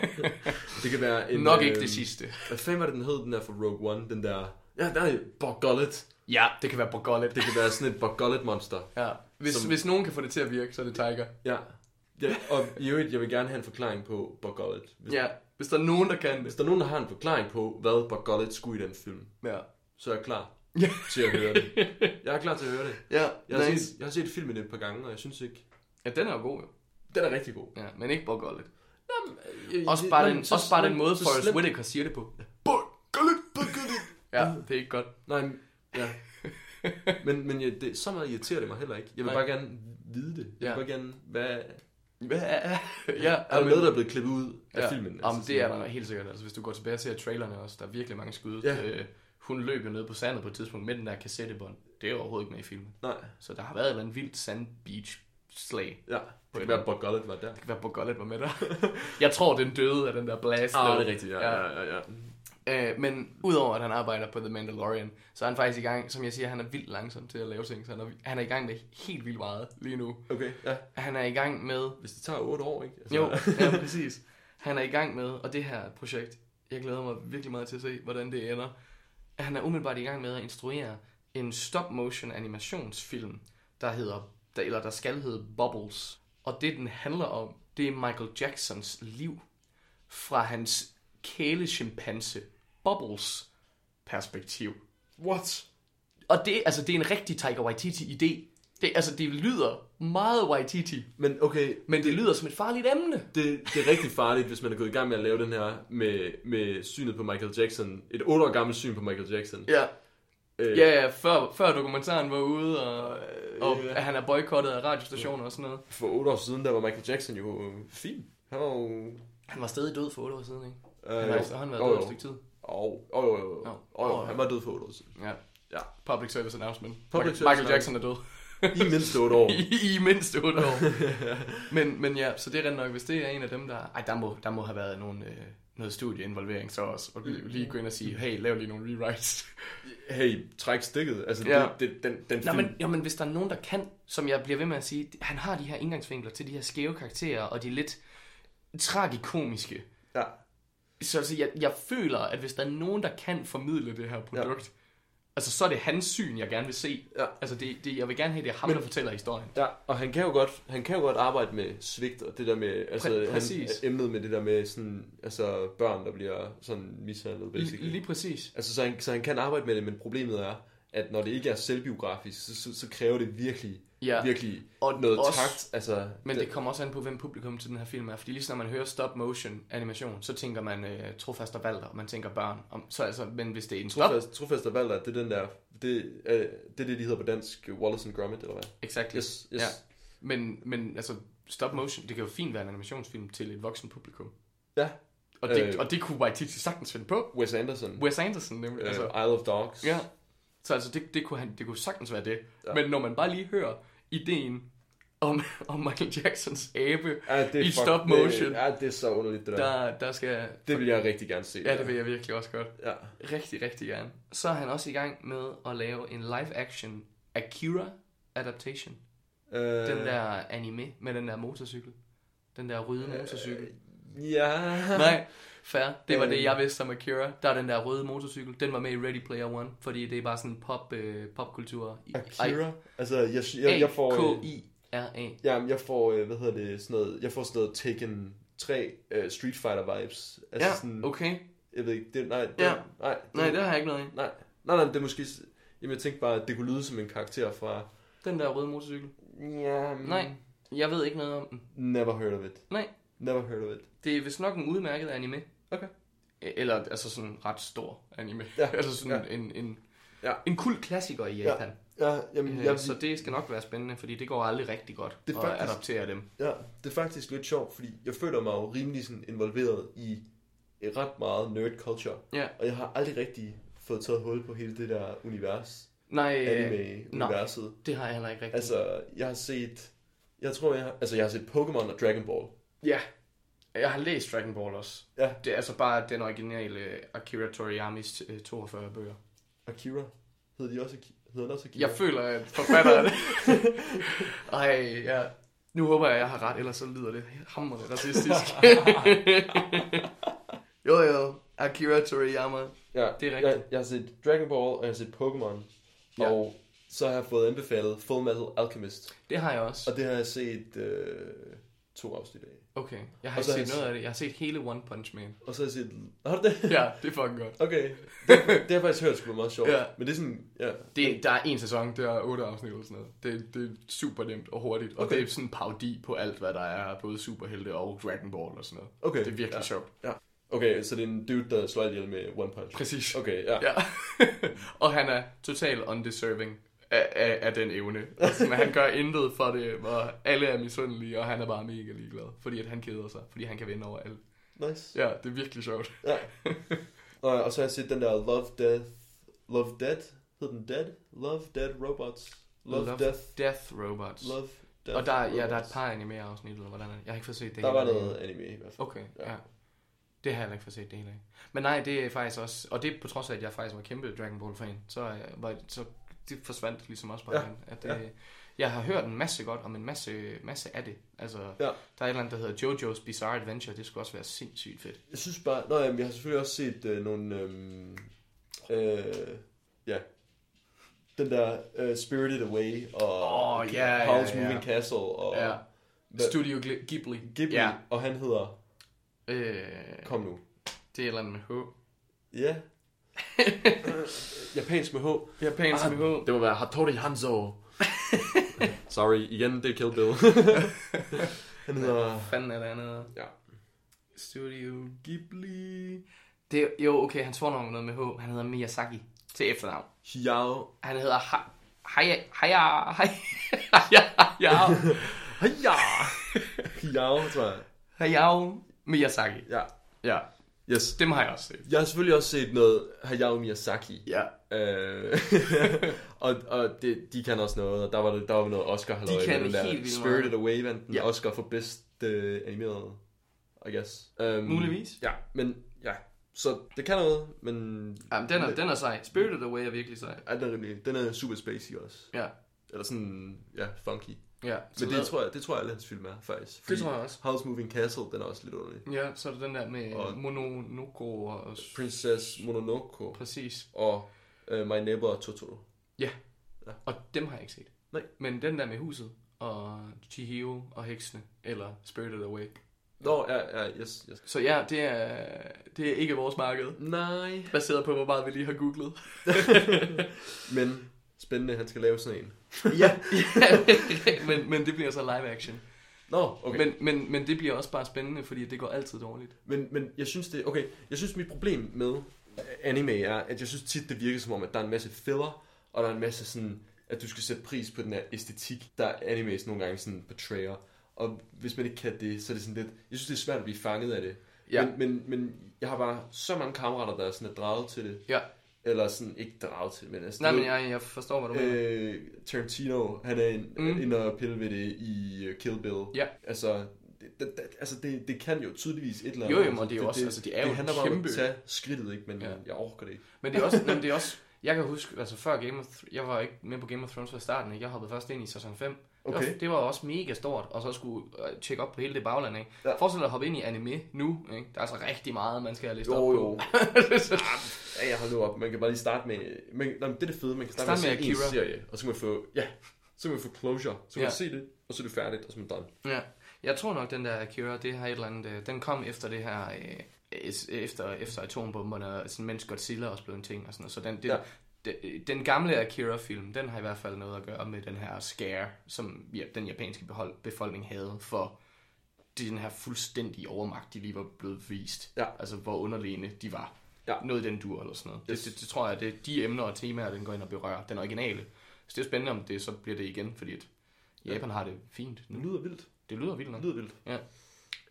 D: det kan være en...
C: Nok ikke
D: øh,
C: det sidste.
D: Hvad fanden var det, den hed, den der for Rogue One? Den der... Ja, der er Bog Gullet.
C: Ja, det kan være Borgollet.
D: Det kan være sådan et Bog Gullet monster.
C: Ja. Hvis,
D: Som-
C: hvis nogen kan få det til at virke, så er det Tiger.
D: Ja. ja. Og i øvrigt, jeg vil gerne have en forklaring på Bog Gullet. Hvis,
C: Ja, hvis der er nogen, der kan
D: hvis
C: det.
D: der er nogen, der har en forklaring på, hvad Bog Gullet skulle i den film,
C: Ja.
D: så er jeg klar
C: Ja.
D: til at høre det. Jeg er klar til at høre det.
C: Ja,
D: Jeg har,
C: nice.
D: set, jeg har set filmen et par gange, og jeg synes ikke...
C: ja, den er jo god jo.
D: Den er rigtig god.
C: Ja, men ikke Borgollet.
D: Jeg-
C: Også
D: jeg-
C: bare
D: men
C: den,
D: så-
C: også bare den måde, Forrest
D: slemt-
C: Whitaker siger det på.
D: Borgullet, Borgullet.
C: Ja, det er ikke godt.
D: Nej, men- ja. men, men jeg, det, så meget irriterer det mig heller ikke. Jeg vil
C: Nej.
D: bare gerne vide det. Jeg
C: Ja.
D: vil bare gerne... Hvad,
C: Hvad er ja,
D: er der noget, der er blevet klippet ud af
C: ja.
D: filmen?
C: Om
D: Altså,
C: det er der helt sikkert. Altså, hvis du går tilbage og ser trailerne også, der er virkelig mange skud.
D: Ja.
C: Øh, hun løb jo ned på sandet på et tidspunkt med den der kassettebånd. Det er overhovedet ikke med i filmen.
D: Nej,
C: Så der har været et eller andet vildt sand beach slag.
D: ja. Det kan være, at Borgullet var der.
C: Det kan være Borgollet var med der. jeg tror, den døde af den der blast.
D: Ah, det er rigtigt, ja.
C: Ja.
D: ja, ja, ja.
C: Øh, men udover at han arbejder på The Mandalorian, så er han faktisk i gang, som jeg siger, han er vildt langsom til at lave ting, så han er, han er i gang med helt vildt meget lige nu.
D: Okay, ja.
C: Han er i gang med,
D: Hvis det tager 8 år, ikke? Altså,
C: jo, ja, præcis. Han er i gang med, og det her projekt, jeg glæder mig virkelig meget til at se, hvordan det ender. Han er umiddelbart i gang med at instruere en stop-motion animationsfilm, der hedder, der, eller der skal hedde Bubbles. Og det, den handler om, det er Michael Jacksons liv fra hans kælechimpanse Bubbles perspektiv.
D: What?
C: Og det, altså, det er en rigtig Taika Waititi-idé. Det, altså, det lyder meget Waititi,
D: Men okay,
C: men det lyder som et farligt emne.
D: det, det er rigtig farligt, hvis man er gået i gang med at lave den her med, med synet på Michael Jackson. Et 8 år gammelt syn på Michael Jackson.
C: Ja,
D: Øh,
C: ja, ja før, før dokumentaren var ude, og, og
D: Ja.
C: at han er boykottet af radiostationer og sådan noget.
D: For 8 år siden, der var Michael Jackson jo øh, fin. Han var jo...
C: Han var stadig død for 8 år siden, ikke?
D: Øh,
C: Han har efterhånden været
D: jo,
C: død
D: jo.
C: et stykke tid.
D: Og, og, jo, jo.
C: Nå.
D: Og, jo, han var død for 8 år siden.
C: Ja.
D: Ja.
C: Public service announcement.
D: Public
C: Michael,
D: service
C: Michael Jackson er død.
D: I mindst 8 år.
C: I, I mindst 8 år. men, men ja, så det er rent nok, hvis det er en af dem, der... Ej, der må, der må have været nogle, øh, noget studieinvolvering så også. Og lige, lige gå ind og sige, hey, lav lige nogle rewrites.
D: Hey, træk stikket. Altså,
C: Ja.
D: det, det, den, den
C: Nå,
D: film...
C: men, jo, men hvis der er nogen, der kan, som jeg bliver ved med at sige, han har de her indgangsvinkler til de her skæve karakterer, og de lidt tragikomiske.
D: Ja.
C: Så altså, jeg, jeg føler, at hvis der er nogen, der kan formidle det her produkt, ja. Altså så er det hans syn, jeg gerne vil se.
D: Ja.
C: Altså det, det, jeg vil gerne have, det er ham,
D: Men-
C: der fortæller historien.
D: Ja, og han kan jo godt, han kan jo godt arbejde med svigt og det der med, altså
C: Præ-
D: han,
C: præcis.
D: emnet med det der med sådan, altså børn, der bliver sådan mishandlet, basically.
C: Lige, lige præcis.
D: Altså, så han, så han kan arbejde med det, men problemet er, at når det ikke er selvbiografisk, så, så, så kræver det virkelig,
C: Ja.
D: virkelig
C: Og
D: noget
C: også-
D: takt. Altså,
C: Men det kommer også an på, hvem publikum til den her film er. Fordi lige så når man hører stop motion animation, så tænker man øh, trofast og valter, og man tænker børn. Om, så altså, men hvis det er en stop...
D: Trofast, Trofast og Valder, det er den der, det, øh, det er det, de hedder på dansk, Wallace and Gromit, eller hvad?
C: Exactly.
D: Yes, yes.
C: Ja. Men, men altså, stop motion, det kan jo fint være en animationsfilm til et voksen publikum.
D: Ja.
C: Og det,
D: Øh.
C: og det kunne Waititi sagtens finde på.
D: Wes Anderson,
C: Wes Anderson nemlig.
D: øh,
C: altså,
D: Isle of Dogs.
C: ja. Så altså, det, det, kunne han, det kunne sagtens være det.
D: Ja.
C: Men når man bare lige hører ideen om, om Michael Jacksons abe,
D: Ja, det er
C: I
D: fuck-
C: stop motion.
D: Det, ja, det er så underligt, det der.
C: der, der skal...
D: Det vil jeg rigtig gerne se.
C: Ja, det vil jeg virkelig også godt.
D: Ja.
C: Rigtig, rigtig gerne. Så er han også i gang med at lave en live-action Akira adaptation.
D: Øh,
C: Den der anime med den der motorcykel. Den der røde motorcykel.
D: Ja.
C: Nej, fair. Det var
D: Øh.
C: det, jeg vidste om Akira. Der er den der røde motorcykel. Den var med i Ready Player One, fordi det er bare sådan pop, øh, popkultur.
D: Akira? Altså, jeg, jeg, jeg får...
C: A-K-I-R-A. R.A.
D: Jamen, jeg får, øh, hvad hedder det, sådan noget, jeg får sådan noget Taken 3 uh, Street Fighter vibes. Altså
C: Ja,
D: sådan,
C: okay.
D: jeg ved ikke, det, nej, det,
C: Ja.
D: nej, det,
C: Nej, det har jeg ikke noget i.
D: nej, nej, nej, det er måske, jamen jeg tænkte bare, at det kunne lyde som en karakter fra,
C: Den der røde motorcykel.
D: ja,
C: Nej, jeg ved ikke noget om den.
D: never heard of it.
C: Nej.
D: Never heard of it.
C: Det er vist nok en udmærket anime.
D: Okay.
C: Eller altså sådan ret stor anime.
D: Ja,
C: altså sådan
D: ja.
C: en, en,
D: Ja.
C: en kult klassiker i Japan.
D: Ja, jamen,
C: Øh,
D: jeg,
C: Så det skal nok være spændende, fordi det går aldrig rigtig godt
D: Det
C: at
D: faktisk-
C: adoptere dem.
D: ja, det er faktisk lidt sjovt, fordi jeg føler mig jo rimelig sådan involveret i et ret meget nerd culture.
C: Ja.
D: Og jeg har aldrig rigtig fået taget hul på hele det der univers,
C: Nej,
D: anime-universet.
C: det har jeg heller ikke rigtigt.
D: Altså, jeg har set... Jeg tror, jeg har, altså, jeg har set Pokémon og Dragon Ball.
C: Ja, jeg har læst Dragon Ball også.
D: Ja.
C: Det er altså bare den originale Akira Toriyamis øh, 42 bøger.
D: Akira. Hedder de også, Aki- hedder også Akira?
C: Jeg føler, at forfatteren... Ej, ja. Nu håber jeg, at jeg har ret, ellers så lyder det hammerende racistisk. jo, jo. Akira Toriyama.
D: ja,
C: det er
D: Jeg,
C: rigtigt.
D: jeg har set Dragon Ball, og jeg har set Pokémon.
C: Ja.
D: Og så har jeg fået anbefalet Full Metal Alchemist.
C: Det har jeg også.
D: Og det har jeg set øh, to afsnit af.
C: Okay. Jeg har
D: Og
C: ikke set
D: jeg
C: noget af det. Jeg har set hele One Punch Man.
D: Og så har jeg set... Har du det?
C: Ja, det er fucking godt.
D: Okay. Det, det har jeg faktisk hørt, skulle meget sjovt.
C: Ja.
D: Men det er sådan... Ja.
C: Det, der er en sæson, der er otte afsnit eller sådan noget. Det, det er super nemt og hurtigt. Og
D: Okay.
C: det er sådan en parodi på alt, hvad der er. Både superhelte og Dragon Ball og sådan noget.
D: Okay.
C: Det er virkelig
D: ja.
C: sjovt.
D: Okay, så det er en dude, der slår ihjel med One Punch.
C: Præcis.
D: Okay, ja.
C: Ja. og han er totalt undeserving af, af, af den evne. Altså, men han gør intet for det, og alle er misundelige, og han er bare mega ligeglad. Fordi at han keder sig, fordi han kan vinde over alt.
D: Nice.
C: Ja, det er virkelig sjovt.
D: Ja. og, og så har jeg set den der Love, Death... Love, Dead? Hed den Dead? Love, Dead Robots? Love,
C: Love,
D: Death...
C: Death Robots.
D: Love, Death
C: og der, ja, der er et
D: Robots.
C: par anime-afsnit, eller hvordan er det? Jeg har ikke fået set det
D: Der var noget anime i hvert fald.
C: Okay,
D: Ja.
C: ja. Det har jeg heller ikke fået set det hele af. Men nej, det er faktisk også... Og det er på trods af, at jeg faktisk var kæmpe Dragon Ball-fan. Så, øh, var, så det forsvandt ligesom også bare
D: Ja,
C: igen. At,
D: ja.
C: øh, Jeg har hørt en masse godt om en masse, masse af det. Altså,
D: Ja.
C: der er et eller andet, der hedder Jojo's Bizarre Adventure. Det skulle også være sindssygt fedt.
D: Jeg synes bare... Nå, jamen, jeg har selvfølgelig også set øh, nogle... Øhm, øh, ja. Den der øh, Spirited Away og
C: Åh, ja, ja,
D: House
C: ja.
D: Moving Castle og
C: Ja.
D: Hvad-
C: Studio Ghibli.
D: Ghibli,
C: Ja.
D: og han hedder...
C: Øh,
D: Kom nu.
C: det er et eller andet med H.
D: Ja. Japansk med H.
C: Japansk med H.
D: Det må være Hattori Hanzo. Sorry, igen, det er Kill Bill. han hedder...
C: Hvad fanden er det andet?
D: Ja.
C: Studio Ghibli. Det er, jo, okay, hans fornavn er noget med H. Han hedder Miyazaki til efternavn.
D: Hiao.
C: Han hedder ha Haya... Haya... Haya... Haya...
D: Hiya! Hiao, tror jeg.
C: Hayao Miyazaki.
D: Ja.
C: Ja,
D: Yes.
C: dem har jeg også set.
D: Jeg har selvfølgelig også set noget Hayao Miyazaki.
C: Ja.
D: Øh, og og det, de kan også noget, og der var, det, der var noget Oscar halløj
C: De kan
D: med den der
C: helt vildt
D: Spirited
C: meget.
D: Away vandt den
C: Ja.
D: Oscar for bedst uh, animeret, I guess. Um,
C: Muligvis.
D: Ja, men ja, så det kan noget, men
C: Jamen, den er, den er sej. Spirited Away er virkelig sej.
D: Ja, den er, den er super spacey også.
C: Ja.
D: Eller sådan, ja, funky.
C: Ja, så
D: Men det tror jeg, det tror jeg alle hans film er, faktisk.
C: det tror jeg også.
D: House Moving Castle, den er også lidt underlig.
C: Ja, så er det den der med
D: Og-
C: Mononoko og...
D: Princess Mononoke
C: Præcis.
D: og uh, My Neighbor Totoro.
C: Og dem har jeg ikke set.
D: Nej.
C: Men den der med huset og Chihiro og heksene, eller Spirited Away.
D: Nå, ja, ja, yes, yes.
C: Så ja, det er, det er ikke vores marked.
D: Nej.
C: Baseret på, hvor meget vi lige har googlet.
D: Men spændende, han skal lave sådan en.
C: ja, men, men det bliver så live action.
D: Nå, okay. Men,
C: Men, men, det bliver også bare spændende, fordi det går altid dårligt.
D: men, men jeg synes det, okay, jeg synes mit problem med anime er, at jeg synes tit det virker som om, at der er en masse filler, og der er en masse sådan, at du skal sætte pris på den her æstetik, der animes nogle gange sådan portrayer. Og hvis man ikke kan det, så er det sådan lidt, jeg synes det er svært at blive fanget af det.
C: Ja.
D: Men, men, men jeg har bare så mange kammerater, der er sådan er draget til det.
C: Ja.
D: Eller sådan, ikke draget til, men altså...
C: Nej, men jeg, jeg forstår, hvad du mener.
D: Øh, Tarantino, han er en,
C: Mm.
D: inde og pille ved det i uh, Kill Bill.
C: Ja.
D: Altså, det, det, det, altså det, det kan jo tydeligvis et eller
C: Jo,
D: andet.
C: jo, men det er jo også- altså, de er jo
D: det handler bare om at tage skridtet, ikke? Men
C: Ja.
D: jeg orker det ikke.
C: Men det er også, men det er også jeg kan huske, altså før Game of Th- jeg var ikke med på Game of Thrones fra starten, ikke? jeg hoppede først ind i sæson 5. Det, var,
D: Okay.
C: det var også mega stort, og så skulle øh, tjekke op på hele det bagland, ikke?
D: Ja.
C: Forestil dig at hoppe ind i anime nu, ikke? Der er altså rigtig meget, man skal have læst
D: Jo,
C: op
D: jo.
C: på.
D: Ja, jeg har nu op. Man kan bare lige starte med... Man, men det er det fede, man kan starte,
C: Start
D: med,
C: med
D: at se en serie, og så kan man få... Ja, Så kan vi få closure. Så kan
C: Ja.
D: vi se det, og så er det færdigt, og så er man done.
C: Ja, jeg tror nok, den der Akira, det har et eller andet... øh, Den kom efter det her... Øh, efter, efter atombomberne, og sådan, mens Godzilla også blev en ting og sådan noget. Så den, det,
D: Ja.
C: den gamle Akira-film, den har i hvert fald noget at gøre med den her scare, som ja, den japanske befolkning havde for den her fuldstændige overmagt, de lige var blevet vist.
D: Ja.
C: Altså, hvor underlegne de var.
D: Ja.
C: Noget den dur eller sådan noget.
D: Yes.
C: Det, det, det, tror jeg, det er de emner og temaer, den går ind og berører. Den originale. Så det er spændende, om det så bliver det igen, fordi at Japan har det fint nu.
D: Det lyder vildt.
C: Det lyder vildt nok.
D: Det lyder vildt.
C: Ja.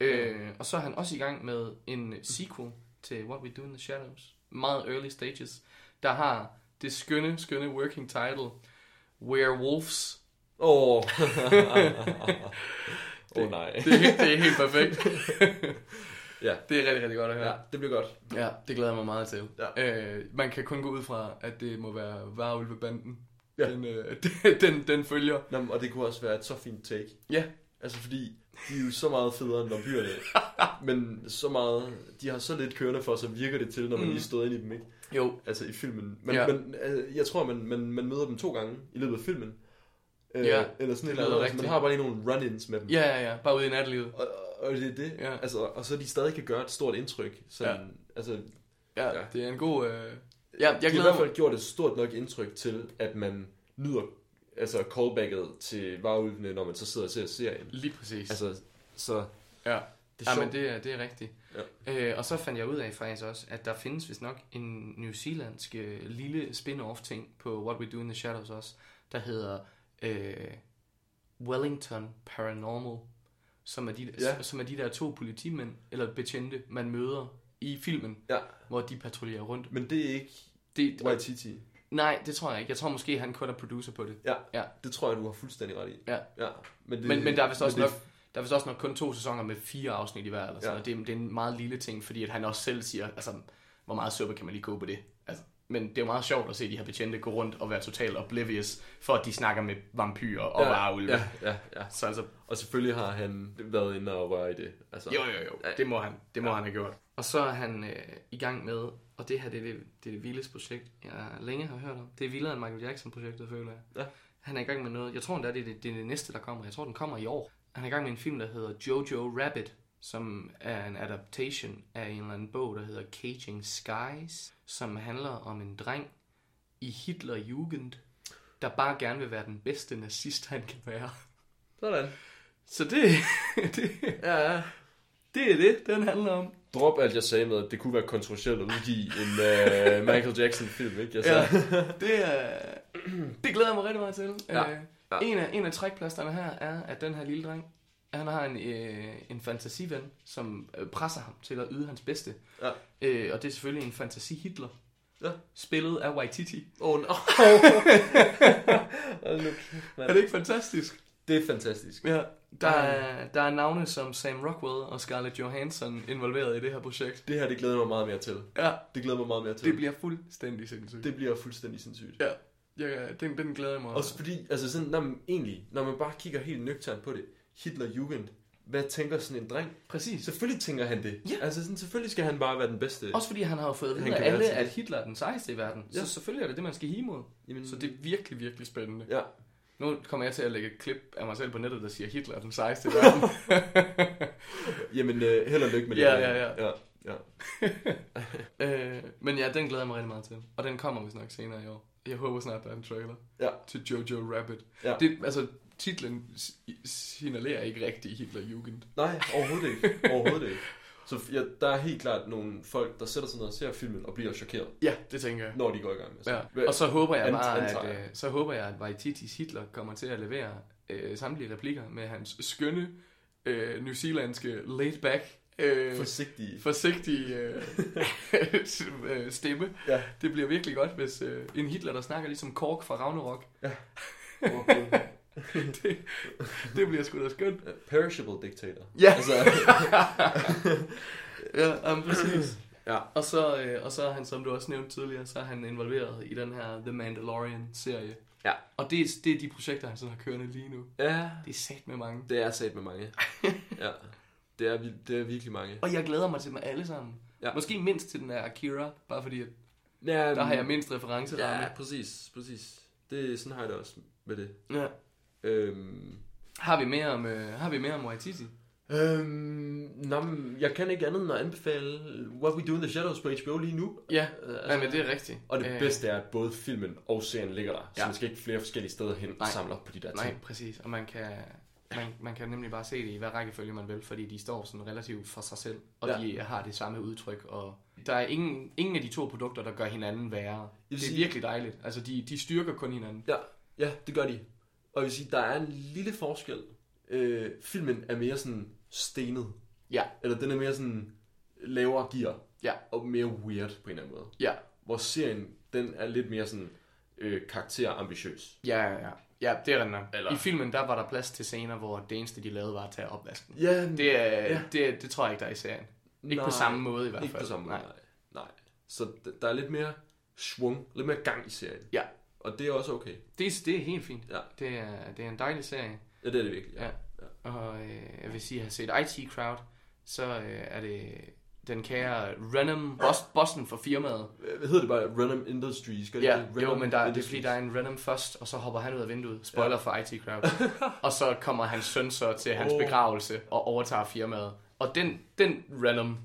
C: Øh, og så er han også i gang med en sequel til What We Do in the Shadows. Meget early stages. Der har det skønne, skønne working title Werewolves.
D: Åh. Oh. oh, nej.
C: Det helt- det er helt perfekt.
D: Ja.
C: Det er rigtig, rigtig godt at høre.
D: Ja, det bliver godt.
C: Ja, det glæder jeg mig meget til.
D: Ja.
C: Øh, man kan kun gå ud fra, at det må være Varulvebanden.
D: Ja.
C: Den, øh, den, den, følger.
D: Nå, men- og det kunne også være et så fint take.
C: Ja,
D: Altså fordi, de er jo så meget federe end vampyrerne. men så meget, de har så lidt kørende for, så virker det til, når man
C: Mm.
D: lige stod ind i dem, ikke?
C: jo.
D: Altså i filmen. Men,
C: Ja.
D: men øh, jeg tror, man, man, man møder dem to gange i løbet af filmen. Øh,
C: Ja,
D: eller sådan
C: det
D: et eller andet. Altså, man har bare lige nogle run-ins med dem.
C: Ja, ja, ja. Bare ude i nattelivet.
D: Og, og det er det.
C: Ja.
D: Altså, og så de stadig kan gøre et stort indtryk. Sådan, ja. Altså,
C: Ja,
D: Ja.
C: det er en god... Øh... Ja, jeg
D: de har i hvert fald gjort et stort nok indtryk til, at man nyder altså callbacket til varulvene, når man så sidder og ser serien.
C: Lige præcis. Altså,
D: så
C: ja.
D: det er
C: ja, men det er, det er rigtigt. Ja. Øh, og så fandt jeg ud af faktisk også, at der findes vist nok en New Zealandsk øh, lille spin-off ting på What We Do in the Shadows også, der hedder øh, Wellington Paranormal, som er, de,
D: Ja.
C: som er de der to politimænd, eller betjente, man møder i filmen,
D: Ja.
C: hvor de patruljerer rundt.
D: Men det er ikke
C: Det,
D: Waititi.
C: nej, det tror jeg ikke. Jeg tror måske, han kun er producer på det.
D: Ja,
C: Ja.
D: det tror jeg, du har fuldstændig ret i.
C: Ja.
D: ja. Men, det,
C: Men, men der er vist også nok, der er vist også nok kun to sæsoner med fire afsnit i hver. Eller sådan.
D: Ja.
C: Ja. Det, er, det er en meget lille ting, fordi at han også selv siger, altså, hvor meget suppe kan man lige gå på det? Altså, men det er jo meget sjovt at se de her betjente gå rundt og være totalt oblivious, for at de snakker med vampyrer og
D: ja,
C: varulve.
D: Ja, ja, ja.
C: Så altså,
D: Og selvfølgelig har han været inde og røre i det. Altså,
C: jo, jo, jo, det må han, det må ja. han have gjort. Og så er han øh, i gang med, og det her det er det, det, er det vildeste projekt, jeg længe har hørt om. Det er vildere end Michael Jackson-projektet, føler jeg.
D: Ja.
C: Han er i gang med noget, jeg tror endda, det er det, det er det næste, der kommer. Jeg tror, den kommer i år. Han er i gang med en film, der hedder Jojo Rabbit, som er en adaptation af en eller anden bog, der hedder Caging Skies, som handler om en dreng i Hitlerjugend, der bare gerne vil være den bedste nazist, han kan være.
D: Sådan.
C: Så det, det,
D: Ja, ja.
C: det er det, den handler om.
D: Drop alt, jeg sagde med, at det kunne være kontroversielt at udgive en uh, Michael Jackson-film, ikke? Altså,
C: Ja, det, er, det glæder jeg mig rigtig meget til.
D: Ja,
C: Øh,
D: ja.
C: En, af, en af trækplasterne her er, at den her lille dreng, han har en, øh, en fantasiven, som øh, presser ham til at yde hans bedste.
D: Ja.
C: Øh, og det er selvfølgelig en fantasi-Hitler.
D: Ja.
C: Spillet af Waititi.
D: Åh, oh, no.
C: Er det ikke fantastisk?
D: Det er fantastisk.
C: Ja. Der er, der er navne som Sam Rockwell og Scarlett Johansson involveret i det her projekt.
D: Det her, det glæder mig meget mere til.
C: Ja,
D: Det glæder mig meget mere til.
C: det bliver fuldstændig sindssygt.
D: det bliver fuldstændig sindssygt.
C: Ja, ja den, den glæder jeg mig.
D: Også fordi, altså sådan, når man, egentlig, når man bare kigger helt nøgternt på det, Hitler Jugend, hvad tænker sådan en dreng?
C: Præcis.
D: Selvfølgelig tænker han det.
C: Ja.
D: Altså sådan, selvfølgelig skal han bare være den bedste.
C: Også fordi han har jo fået at vide af alle, at Hitler er den sejeste i verden. Ja.
D: Ja.
C: Så selvfølgelig er det det, man skal hige mod.
D: Jamen,
C: Så det er virkelig, virkelig spændende.
D: Ja,
C: Nu kommer jeg til at lægge et klip af mig selv på nettet, der siger, Hitler er den sejeste i verden.
D: jamen øh, held og lykke med det.
C: Ja, ja, ja.
D: ja, ja.
C: øh, men ja, den glæder jeg mig rigtig meget til. Og den kommer vist nok senere i år. Jeg håber snart, der er en trailer
D: Ja.
C: til Jojo Rabbit.
D: Ja.
C: Det, altså, titlen signalerer ikke rigtig Hitler-Jugend.
D: Nej, overhovedet ikke. Overhovedet ikke. Så ja, der er helt klart nogle folk, der sætter sig ned og ser filmen og bliver chokeret,
C: Ja, det tænker jeg.
D: når de går i gang med
C: Ja. Og så håber jeg
D: Ant-
C: bare,
D: antager
C: at, øh, så håber jeg, at Waititis Hitler kommer til at levere øh, samtlige replikker med hans skønne, øh, newzealandske laid-back, øh,
D: Forsigtige.
C: forsigtige øh, øh, stemme.
D: Ja.
C: Det bliver virkelig godt, hvis øh, en Hitler, der snakker ligesom Kork fra Ragnarok. det, det bliver sgu da skønt.
D: Perishable dictator.
C: Ja.
D: Altså,
C: Ja, um, præcis.
D: ja.
C: Og så, øh, og så er han, som du også nævnte tidligere, så er han involveret i den her The Mandalorian-serie.
D: Ja.
C: Og det er, det er de projekter, han sådan har kørende lige nu.
D: Ja,
C: Det er sat med mange.
D: det er sat med mange. Ja, det er, det er virkelig mange.
C: Og jeg glæder mig til dem alle sammen.
D: Ja.
C: Måske mindst til den der Akira, bare fordi at
D: Ja,
C: der har jeg mindst referenceramme.
D: Ja, præcis, præcis. Det, sådan har jeg det også med det.
C: Ja.
D: Øhm,
C: Har vi mere om, øh, har vi mere om Waititi?
D: øhm, nå, men jeg kan ikke andet end at anbefale What We Do in the Shadows på HBO lige nu.
C: Ja, altså, men det er rigtigt.
D: Og det
C: Øh,
D: bedste er, at både filmen og serien ligger der. Så
C: Ja.
D: man skal ikke flere forskellige steder hen og
C: Nej.
D: samle op på de der
C: Nej,
D: ting.
C: præcis. Og man kan, man, man kan nemlig bare se det i hvad rækkefølge man vil, fordi de står sådan relativt for sig selv, og
D: Ja.
C: de har det samme udtryk, og der er ingen, ingen af de to produkter, der gør hinanden værre. Det er virkelig dejligt. Altså, de, de styrker kun hinanden.
D: Ja, ja, det gør de. Og jeg vil sige, der er en lille forskel. Øh, filmen er mere sådan stenet.
C: Ja,
D: Eller den er mere sådan lavere gear.
C: ja,
D: Og mere weird på en eller anden måde.
C: ja.
D: Hvor serien, den er lidt mere sådan øh, karakterambitiøs.
C: Ja, ja, ja. Ja, det er nok.
D: Eller-
C: I filmen, der var der plads til scener, hvor det eneste, de lavede, var at tage opvasken.
D: Ja,
C: Det, er,
D: Ja.
C: det, det tror jeg ikke, der er i serien. Ikke
D: Nej,
C: på samme måde i hvert fald.
D: Ikke på samme måde,
C: Nej.
D: nej. Så der er lidt mere svung, lidt mere gang i serien.
C: Ja.
D: Og det er også okay.
C: Det, er- det er helt fint.
D: Ja.
C: Det, er, det er en dejlig serie.
D: Ja, det er det virkelig. Ja.
C: Ja. Og øh, jeg vil sige, at jeg har set IT Crowd, så øh, er det den kære Renum Bos- Boston for firmaet.
D: Hvad hedder det bare? Renum Industries? Gør det
C: Ja,
D: ikke?
C: jo, men der, det er fordi, der er en Renum først, og så hopper han ud af vinduet. Spoiler ja. for IT Crowd. og så kommer hans søn så til hans
D: Åh.
C: begravelse og overtager firmaet. Og den, den Renum,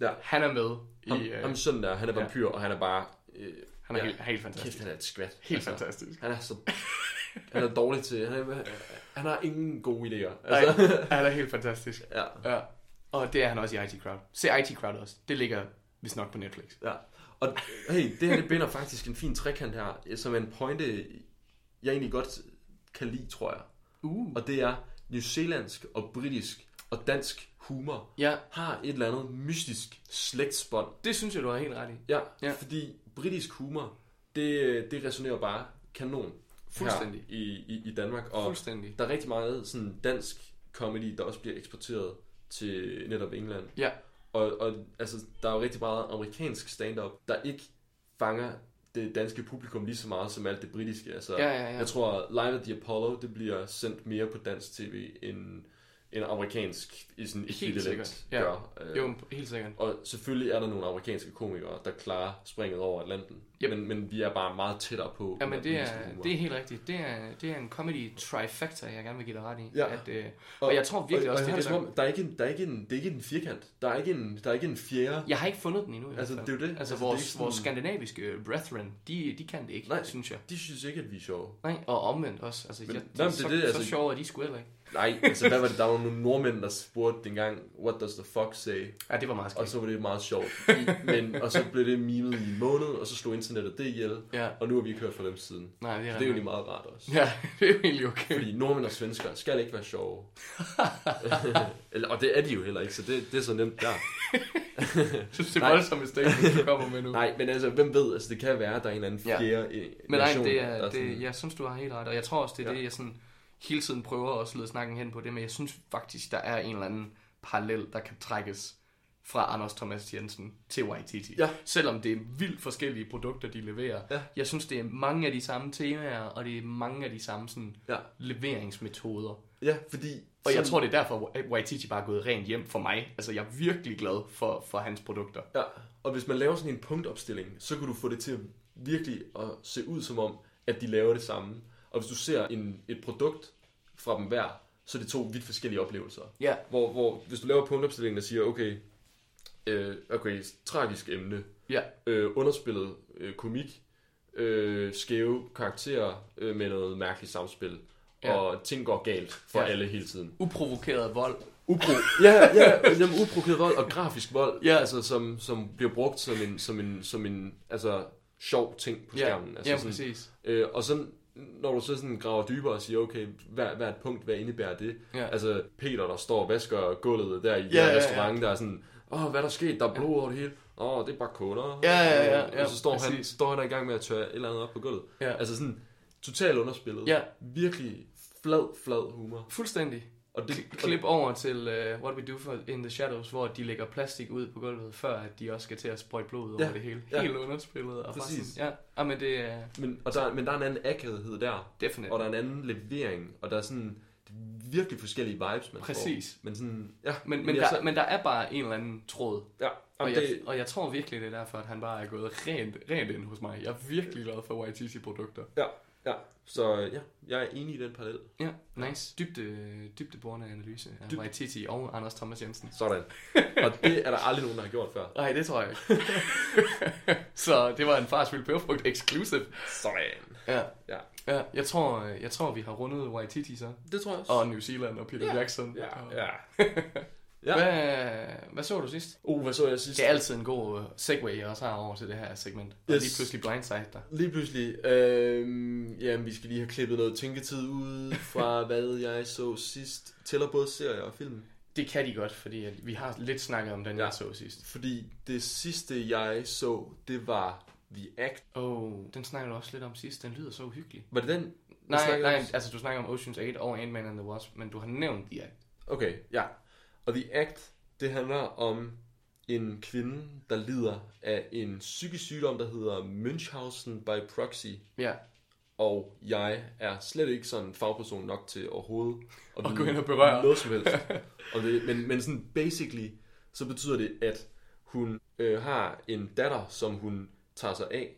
D: Ja.
C: han er med i...
D: Ham,
C: Øh,
D: ham sønnen der, han er
C: ja.
D: vampyr, og han er bare... Øh,
C: han er
D: ja.
C: helt, helt fantastisk.
D: Kæft, han er et skvat.
C: Helt fantastisk.
D: Han er så... Han er dårlig til... Han, er, han har ingen gode idéer.
C: Nej,
D: Altså,
C: han er helt fantastisk.
D: ja,
C: Ja. Og det er han også i IT Crowd. Se IT Crowd også. Det ligger vist nok på Netflix.
D: ja. Og hey, det her det binder faktisk en fin trekant her, som er en pointe, jeg egentlig godt kan lide, tror jeg.
C: Uh.
D: Og det er New Zealandsk og britisk og dansk humor
C: Ja,
D: har et eller andet mystisk slægtsbånd.
C: det synes jeg, du har helt ret i.
D: Ja.
C: ja.
D: fordi britisk humor, det, det resonerer bare kanon
C: Fuldstændig.
D: i, i, i Danmark. Og
C: Fuldstændig.
D: der er rigtig meget sådan dansk comedy, der også bliver eksporteret til netop England.
C: Ja.
D: Og, og altså, der er jo rigtig meget amerikansk stand-up, der ikke fanger det danske publikum lige så meget som alt det britiske. Altså,
C: Ja, ja, ja.
D: Jeg tror, Live at the Apollo, det bliver sendt mere på dansk tv, end, end amerikansk i sådan et
C: Helt sikkert. Ja.
D: gør. Øh,
C: Jo, helt sikkert.
D: Og selvfølgelig er der nogle amerikanske komikere, der klarer springet over Atlanten.
C: Yep.
D: Men, men vi er bare meget tættere på.
C: Ja, men det er,
D: humor.
C: det er helt rigtigt. Det er, det er en comedy trifecta, jeg gerne vil give dig ret i.
D: Ja.
C: At, øh, og, jeg tror virkelig
D: og,
C: også,
D: og
C: det er
D: jeg
C: det, der...
D: der er ikke en, der er ikke en, det er ikke en firkant. Der er ikke en, der er ikke en fjerde.
C: Jeg har ikke fundet den endnu. i
D: Altså, det er jo det.
C: Altså,
D: Altså,
C: vores,
D: det er sådan-
C: vores skandinaviske brethren, de, de kan det ikke,
D: Nej.
C: synes jeg.
D: De synes ikke, at vi er sjove.
C: Nej, og omvendt også. Altså,
D: Men-
C: jeg,
D: Nå, men
C: så,
D: det er det,
C: så
D: altså-
C: sjove er de sgu heller ikke.
D: Nej, altså hvad var det? Der var nogle nordmænd, der spurgte dengang, what does the fuck say?
C: Ja, det var meget
D: Og
C: skægt.
D: så var det meget sjovt. Men, og så blev det mimet i en måned, og så slog internettet det ihjel.
C: Ja,
D: Og nu har vi ikke hørt fra dem siden.
C: nej, det er,
D: Så det er jo lige meget rart også.
C: Ja, det er jo egentlig okay.
D: Fordi nordmænd og svensker skal ikke være sjove. Eller, og det er de jo heller ikke, så det, det er så nemt der.
C: Jeg synes, det er voldsomt statement, du kommer med nu.
D: Nej, men altså, hvem ved, altså det kan være, at der er en eller anden fjerde ja.
C: Men nej,
D: nation,
C: det
D: der
C: er,
D: sådan,
C: det, jeg synes, du har helt ret. Og jeg tror også, det er
D: ja.
C: det, jeg sådan hele tiden prøver at lede snakken hen på det. Men jeg synes faktisk, der er en eller anden parallel, der kan trækkes fra Anders Thomas Jensen til Waititi.
D: Ja.
C: Selvom det er vildt forskellige produkter, de leverer.
D: Ja.
C: Jeg synes, det er mange af de samme temaer, og det er mange af de samme sådan,
D: Ja.
C: leveringsmetoder.
D: Ja, fordi...
C: Og jeg tror, det er derfor, at Waititi bare er gået rent hjem for mig. Altså, jeg er virkelig glad for, for hans produkter.
D: Ja, og hvis man laver sådan en punktopstilling, så kan du få det til virkelig at se ud som om, at de laver det samme. Og hvis du ser en, et produkt fra dem hver, så er det to vidt forskellige oplevelser.
C: Ja.
D: Hvor, hvor hvis du laver punktopstillingen og siger, okay, øh, okay tragisk emne,
C: Ja.
D: øh, underspillet øh, komik, øh, skæve karakterer øh, med noget mærkeligt samspil,
C: Ja.
D: ja. og ting går galt for
C: Ja.
D: ja. alle hele tiden.
C: Uprovokeret vold.
D: Upro ja, ja, jamen, uprovokeret vold og grafisk vold,
C: Ja.
D: altså, som, som bliver brugt som en, som en, som en altså, sjov ting på
C: Ja,
D: skærmen. Altså,
C: ja
D: sådan,
C: præcis.
D: øh, og så når du så sådan graver dybere og siger, okay, hvad, hvad et punkt, hvad indebærer det?
C: Ja.
D: Altså Peter, der står og vasker gulvet der i
C: Ja,
D: ja,
C: ja, ja.
D: der er sådan, åh, hvad er der sket? Der er blod over det hele. Åh, det er bare kunder.
C: Ja, ja, ja, ja,
D: og så står han, står han der i gang med at tørre et eller andet op på gulvet.
C: Ja.
D: Altså sådan, totalt underspillet.
C: Ja.
D: Virkelig flad, flad humor.
C: Fuldstændig.
D: Og det,
C: Kl- Klip over til uh, What We Do for in the Shadows, hvor de lægger plastik ud på gulvet, før at de også skal til at sprøjte blod ud
D: Ja,
C: over det hele.
D: ja.
C: Helt underspillet. Og
D: Præcis.
C: Sådan, ja, ah, men det er
D: Men, og der, men der er en anden akavighed der,
C: definitivt.
D: og der er en anden levering, og der er sådan det er virkelig forskellige vibes, man
C: Præcis.
D: får. Men sådan, ja.
C: Men, men, der,
D: så-
C: men der er bare en eller anden tråd.
D: ja,
C: Og
D: jamen,
C: jeg,
D: det,
C: og jeg tror virkelig, det er derfor, at han bare er gået rent, rent ind hos mig. Jeg er virkelig glad for YTC-produkter.
D: ja. Ja, så ja, jeg er enig i den parallel.
C: Ja, nice. Dybde, dybdeborende analyse af
D: Dyb-
C: Waititi og Anders Thomas Jensen.
D: Sådan. Og det er der aldrig nogen, der har gjort før.
C: Nej, det tror jeg ikke. så det var en farsfyldt peberfrugt exclusive.
D: Sådan.
C: Ja.
D: Ja.
C: ja jeg, tror, jeg tror, vi har rundet Waititi så.
D: Det tror jeg også.
C: Og New Zealand og Peter
D: Ja.
C: Jackson.
D: Ja,
C: Og-
D: ja.
C: Ja. Hvad, hvad så du sidst?
D: Uh, hvad så jeg sidst?
C: Det er altid en god uh, segue, jeg også har over til det her segment. Og
D: Yes.
C: lige pludselig blindside dig.
D: Lige pludselig, øh, jamen, vi skal lige have klippet noget tænketid ud fra, hvad jeg så sidst. Tæller både serier og film.
C: Det kan de godt, fordi vi har lidt snakket om den,
D: Ja.
C: jeg så sidst.
D: Fordi det sidste, jeg så, det var The Act.
C: Oh, den snakker du også lidt om sidst. Den lyder så uhyggelig.
D: Var det den?
C: Nej, nej,
D: om-
C: altså du snakker om Ocean's 8 og Ant-Man and the Wasp, men du har nævnt de Act.
D: Okay, ja. Og The Act, det handler om en kvinde, der lider af en psykisk sygdom, der hedder Münchhausen by proxy.
C: Ja,
D: Og jeg er slet ikke sådan en fagperson nok til overhovedet at vide
C: gå ind og berøre.
D: noget som helst. og det, men, men sådan basically, så betyder det, at hun øh, har en datter, som hun tager sig af,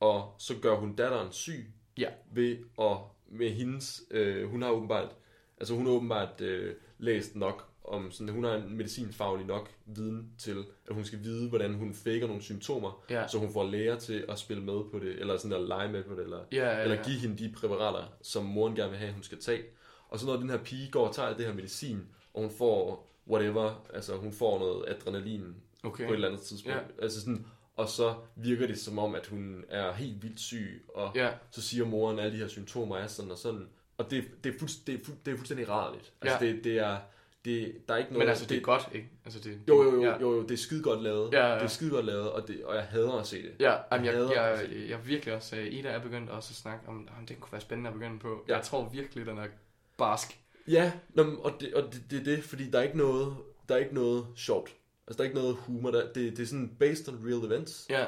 D: og så gør hun datteren syg
C: ja,
D: ved at med hendes, øh, hun har åbenbart, altså hun har åbenbart øh, læst nok om sådan, hun har en medicinfaglig nok viden til, at hun skal vide, hvordan hun faker nogle symptomer,
C: Ja.
D: så hun får læger til at spille med på det, eller sådan at lege med på det, eller,
C: Ja, ja,
D: eller
C: ja.
D: give hende de præparater, som moren gerne vil have, hun skal tage. Og så når den her pige går og tager det her medicin, og hun får whatever, altså hun får noget adrenalin
C: Okay.
D: på et eller andet tidspunkt.
C: Ja.
D: Altså sådan, og så virker det som om, at hun er helt vildt syg, og
C: Ja.
D: så siger moren, at alle de her symptomer er sådan og sådan. Og det, det, er, fuldst, det, er, fuld, det er fuldstændig rarligt. Altså
C: Ja.
D: det, det er, det, der er ikke noget...
C: Men altså, det er godt, ikke? Altså, det,
D: Jo, jo, jo,
C: ja.
D: jo, jo, det er skide godt lavet.
C: Ja, ja, ja.
D: Det er skide godt lavet, og, det, og jeg hader at se det.
C: Ja, jamen, jeg, jeg, jeg, jeg, virkelig også, uh, Ida er begyndt også at snakke om, om det kunne være spændende at begynde på.
D: Ja.
C: Jeg tror virkelig, den er barsk.
D: Ja, nå, men- og, det, og det, det er det, fordi der er ikke noget, der er ikke noget sjovt. Altså, der er ikke noget humor. Der, det, det er sådan based on real events.
C: Ja,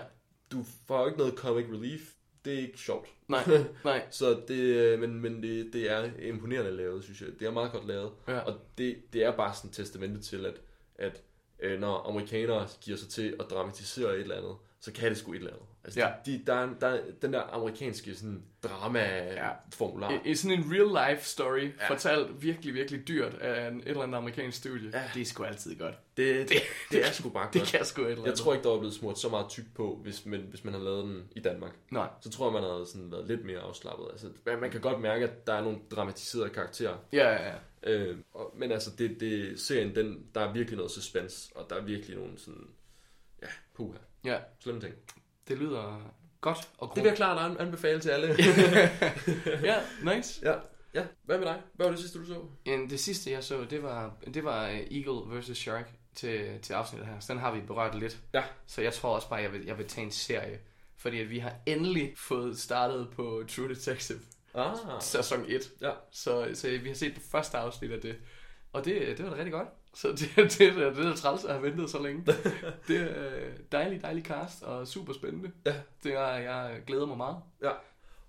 D: Du får jo ikke noget comic relief. Det er ikke sjovt.
C: nej, nej.
D: Så det, men, men det, det er imponerende lavet, synes jeg. Det er meget godt lavet.
C: Ja.
D: Og det, det er bare sådan et testamente til, at, at øh, når amerikanere giver sig til at dramatisere et eller andet, så kan det sgu et eller andet. Altså,
C: Ja.
D: de, der, er, der er den der amerikanske sådan, drama-formular.
C: I, I sådan en real life story,
D: Ja.
C: ja. fortalt virkelig, virkelig dyrt af en, et eller andet amerikansk studie.
D: Ja.
C: Det er sgu altid godt.
D: Det, det, det er sgu bare
C: Det
D: godt.
C: kan sgu et eller andet.
D: Jeg tror ikke, der var blevet smurt så meget tyk på, hvis man, hvis man havde lavet den i Danmark.
C: Nej.
D: Så tror jeg, man havde sådan været lidt mere afslappet. Altså, man man kan godt mærke, at der er nogle dramatiserede karakterer.
C: Ja, ja, ja.
D: Øh, og, men altså, det, det, serien, den, der er virkelig noget suspense, og der er virkelig nogle sådan, ja, puha,
C: Ja,
D: slemme ting.
C: det lyder godt og
D: Det vil jeg klart an- anbefale til alle.
C: Ja, nice.
D: ja, ja. Hvad med dig? Hvad var det sidste, du så?
C: En, det sidste, jeg så, det var, det var øh, Eagle vs. Shark til, til afsnittet her. Så den har vi berørt lidt.
D: Ja.
C: Så jeg tror også bare, jeg vil, jeg vil tage en serie. Fordi at vi har endelig fået startet på True Detective
D: Ah,
C: sæson 1.
D: ja.
C: Så, så vi har set det første afsnit af det. Og det, det var da rigtig godt. Så det, det, det, det, det er træls at have ventet så længe. Det er øh, dejlig, dejlig cast og super spændende.
D: Ja.
C: Det er, jeg glæder mig meget.
D: Ja,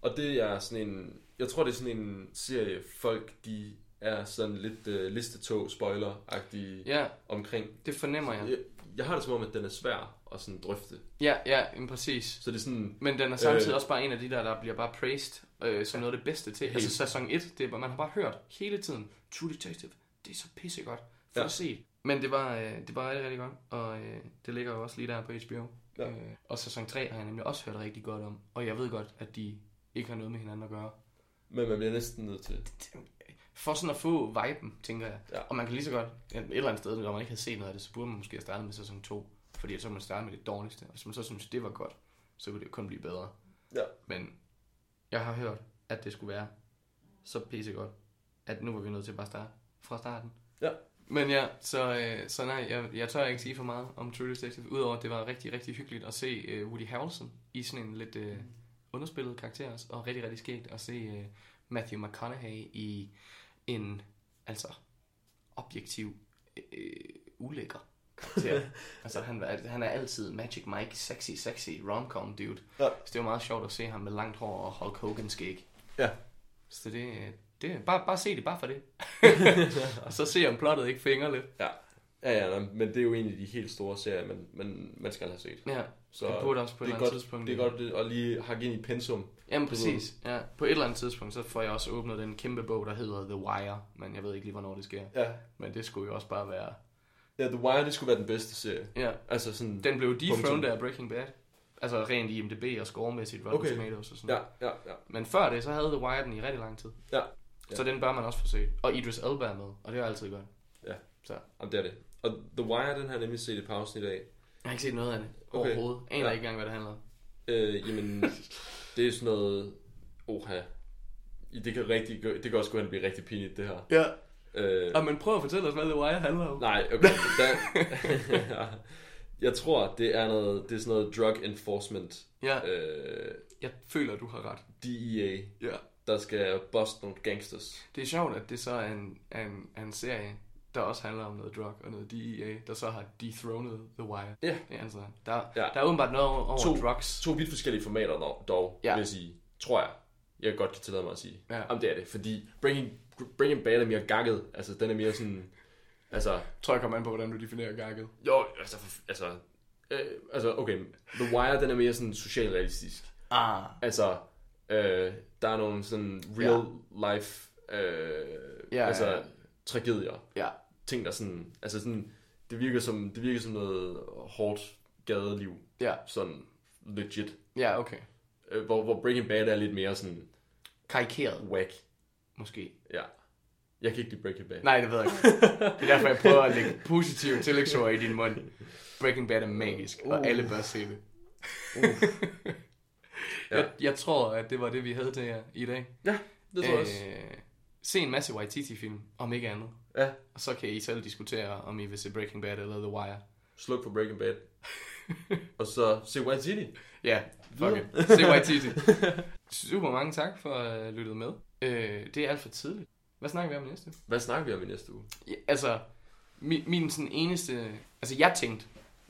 D: og det er sådan en, jeg tror det er sådan en serie, folk de er sådan lidt uh, listetog spoiler-agtige
C: Ja,
D: omkring.
C: det fornemmer jeg.
D: Jeg, jeg har det som om, at den er svær at sådan drøfte.
C: Ja, ja, men præcis.
D: Så det er sådan,
C: Men den er samtidig
D: Øh.
C: også bare en af de der, der bliver bare praised øh, som noget af det bedste til.
D: Helt.
C: Altså sæson 1, det er, man har bare hørt hele tiden, True Detective, det er så pissegodt. Få
D: Ja.
C: ja. at se. Men det var, øh, det var rigtig, rigtig godt, og øh, det ligger jo også lige der på HBO.
D: Ja.
C: Øh, og sæson 3 har jeg nemlig også hørt rigtig godt om, og jeg ved godt, at de ikke har noget med hinanden at gøre.
D: men man bliver næsten nødt til.
C: For sådan at få viben, tænker jeg.
D: Ja.
C: Og man kan lige så godt, et eller andet sted, når man ikke havde set noget af det, så burde man måske have startet med sæson 2. Fordi så man starte med det dårligste. Og hvis man så synes, det var godt, så kunne det kun blive bedre.
D: Ja.
C: Men jeg har hørt, at det skulle være så pisse godt, at nu var vi nødt til bare at starte fra starten.
D: Ja.
C: Men ja, så, øh, så nej, jeg, jeg tør ikke sige for meget om True Detective, udover at det var rigtig, rigtig hyggeligt at se øh, Woody Harrelson i sådan en lidt øh, underspillet karakter også, og rigtig, rigtig skægt at se øh, Matthew McConaughey i en, altså, objektiv, øh, ulækker karakter. altså, han, er- han er altid Magic Mike, sexy, sexy, romcom dude.
D: Ja.
C: Så det var meget sjovt at se ham med langt hår og Hulk Hogan skæg.
D: Ja.
C: Så det, det bare, bare se det, bare for det. og så se om plottet ikke fingrer lidt.
D: Ja. Ja, ja, men det er jo en af de helt store serier, man, man, man skal have set.
C: Ja,
D: Så
C: det burde også på et
D: er
C: eller andet
D: godt,
C: tidspunkt.
D: Det er godt det- at lige hakke ind i pensum.
C: Jamen præcis, ja. På et eller andet tidspunkt, så får jeg også åbnet den kæmpe bog, der hedder The Wire, men jeg ved ikke lige, hvornår det sker.
D: Ja.
C: Men det skulle jo også bare være...
D: Ja, The Wire, det skulle være den bedste serie.
C: Ja,
D: Altså sådan...
C: den blev dethroned af Breaking Bad. Altså rent IMDb og scoremæssigt, Rotten
D: Okay.
C: Tomatoes og sådan
D: Ja, ja, ja.
C: Men før det, så havde The Wire den i rigtig lang tid.
D: Ja.
C: Så den bør man også få set. Og Idris Elba er med, og det er altid godt.
D: Jamen, det er det. Og The Wire, den har jeg nemlig set et par afsnit af.
C: Jeg har ikke set noget af det
D: Okay.
C: overhovedet. Aner
D: Ja.
C: ikke engang, hvad det handler om.
D: Øh, jamen, det er sådan noget... Oha. Det kan, rigtig, det kan også gå hen og blive rigtig pinligt, det her.
C: Ja.
D: Øh,
C: Og men prøv at fortælle os, hvad The Wire handler om.
D: nej, okay. Der, jeg tror, det er noget, det er sådan noget drug enforcement.
C: Ja,
D: Øh,
C: jeg føler, du har ret.
D: DEA,
C: Ja.
D: Der skal buste nogle gangsters.
C: Det er sjovt, at det så er en, en, en serie, der også handler om noget drug og noget DEA, der så har dethroned The Wire.
D: Ja.
C: Er altså, der,
D: Ja.
C: der er åbenbart noget over
D: To-
C: drugs.
D: To vidt forskellige formater dog, dog
C: Ja.
D: vil jeg sige. Tror jeg. Jeg godt kan tillade mig at sige.
C: Ja.
D: Om det er det, fordi Breaking, Breaking Bad er mere gakket. Altså, den er mere sådan... Altså,
C: Tror jeg kommer an på, hvordan du definerer gakket.
D: jo, altså, altså, øh, altså, okay, The Wire, den er mere sådan socialrealistisk.
C: Ah.
D: Altså, øh, der er nogle sådan real ja. life, øh,
C: Ja,
D: altså,
C: ja, ja.
D: tragedier.
C: Ja.
D: Ting, der sådan, altså sådan, det virker som, det virker som noget hårdt gadeliv.
C: Ja.
D: Sådan legit.
C: Ja, okay.
D: Øh, hvor, hvor Breaking Bad er lidt mere sådan
C: Karikeret,
D: whack.
C: måske.
D: Ja. Jeg kan ikke lide Breaking Bad.
C: Nej, det ved jeg ikke. Det er derfor, jeg prøver at lægge positive tillægsord i din mund. Breaking Bad er magisk, og
D: Uh.
C: alle bør se det.
D: Ja.
C: jeg, jeg tror, at det var det, vi havde til jer i dag.
D: Ja, det tror jeg også.
C: Øh, se en masse Waititi-film, om ikke andet.
D: Ja.
C: Og så kan I selv diskutere, om I vil se Breaking Bad eller The Wire.
D: Sluk for Breaking Bad. og så se White City.
C: Ja, fuck it. Se Waititi. Super mange tak for at uh, lytte med. Øh, det er alt for tidligt. Hvad snakker vi om næste uge?
D: Hvad snakker vi om i næste uge?
C: Ja, altså, min, min sådan eneste... Altså, jeg tænkte...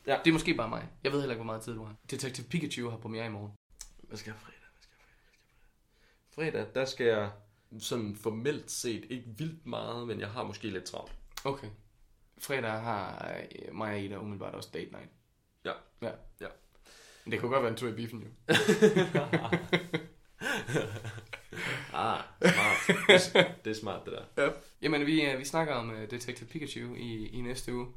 D: Ja.
C: Det er måske bare mig. Jeg ved heller ikke, hvor meget tid du har. Detective Pikachu har premiere i morgen.
D: Hvad skal jeg fredag? Hvad skal jeg fredag? Fredag, der skal jeg sådan formelt set ikke vildt meget, men jeg har måske lidt travlt.
C: Okay. Fredag har øh, mig og Ida umiddelbart også date night.
D: Ja.
C: Ja.
D: Ja.
C: Men det kunne godt være en tur i biffen, jo.
D: Ah, smart. Det er- smart, det der.
C: Ja. Jamen, vi, øh, vi snakker om uh, Detective Pikachu i, i næste uge.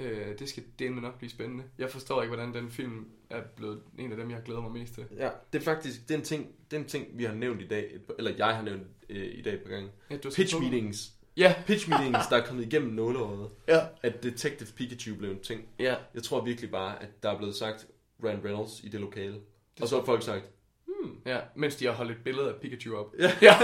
C: Uh, det skal dele nok blive spændende. Jeg forstår ikke, hvordan den film er blevet en af dem, jeg glæder mig mest til.
D: Ja, det er faktisk det er en ting, det er en ting vi har nævnt i dag, eller jeg har nævnt øh, i dag et par gange.
C: Ja, du
D: Pitch
C: på-
D: meetings.
C: Ja.
D: Pitch meetings, der er kommet igennem nåleåret.
C: Ja.
D: At Detective Pikachu blev en ting.
C: Ja.
D: Jeg tror virkelig bare, at der er blevet sagt Ryan Reynolds i det lokale. Det og så har folk sagt,
C: Ja, mens de har holdt et billede af Pikachu op.
D: Ja.
C: ja.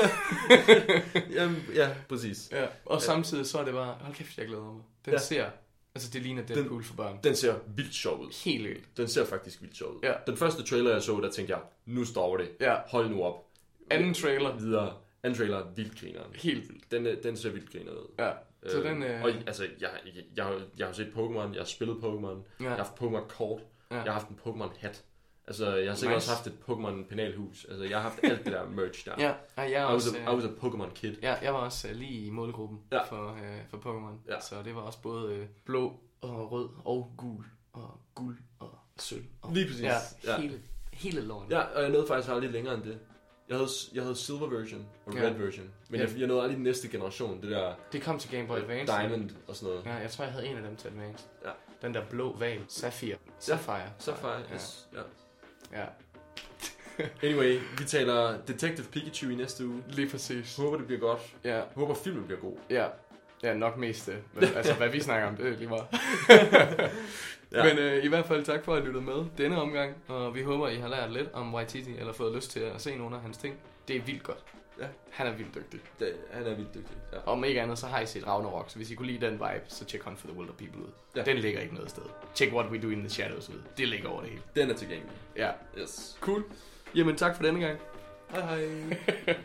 D: jamen, ja, præcis.
C: ja. Og samtidig så er det bare, hold kæft, jeg glæder mig. Den
D: Ja.
C: ja. ser, altså det ligner Deadpool for børn.
D: Den ser vildt sjov ud.
C: Helt vildt.
D: Den ser faktisk vildt sjov ud.
C: Ja.
D: Den første trailer, jeg så, der tænkte jeg, nu står det.
C: Ja.
D: Hold nu op.
C: Anden trailer,
D: Videre. Anden trailer er vildt grineren.
C: helt vildt.
D: Den, er- den ser vildt grineren ud.
C: Ja. Så den, øh,
D: Og altså, jeg, jeg, jeg, har- jeg har set Pokémon, jeg har spillet Pokémon,
C: Ja.
D: jeg har haft Pokémon kort,
C: Ja.
D: jeg har haft en Pokémon hat. Altså, jeg har sikkert
C: Nice.
D: også haft et Pokémon penalhus. Altså, jeg har haft alt det der merch der.
C: Ja, jeg er
D: I was,
C: også...
D: a, I
C: øh,
D: was a Pokémon kid.
C: Ja, jeg var også uh, lige i målgruppen
D: Ja.
C: ja. for, uh, for Pokémon.
D: Ja.
C: Så det var også både uh, blå og rød og gul og guld og sølv. Og,
D: Lige præcis.
C: Ja,
D: Ja.
C: hele, hele lorten.
D: Ja, og jeg nåede faktisk aldrig længere end det. Jeg havde, jeg havde silver version og
C: Ja.
D: red version. Men
C: Ja.
D: jeg, jeg nåede aldrig den næste generation. Det der
C: Det kom til Game Boy Advance.
D: Diamond og sådan noget.
C: Ja, jeg tror, jeg havde en af dem til Advance.
D: Ja.
C: Den der blå val. Sapphire. Sapphire.
D: Sapphire,
C: Ja.
D: yes. Ja.
C: ja.
D: Anyway, vi taler Detective Pikachu i næste uge.
C: Lige præcis.
D: Håber det bliver godt.
C: Ja,
D: Håber filmen bliver god.
C: ja. Ja, nok mest det. Men, altså, hvad vi snakker om, det er lige meget.
D: Ja.
C: Men øh, i hvert fald tak for at lytte med denne omgang. Og vi håber, I har lært lidt om Waititi, eller fået lyst til at se nogle af hans ting. Det er vildt godt.
D: Ja.
C: Han er vildt dygtig.
D: Det, han er vildt dygtig. Ja.
C: Om ikke andet, så har I set Ragnarok, så hvis I kunne lide den vibe, så tjek Hunt for the Wilder People ud. Ja. Den ligger ikke noget sted. Tjek What We Do in the Shadows ud. Det ligger over det hele.
D: Den er tilgængelig.
C: Ja,
D: Yes.
C: cool. Jamen tak for denne gang.
D: Hej hej.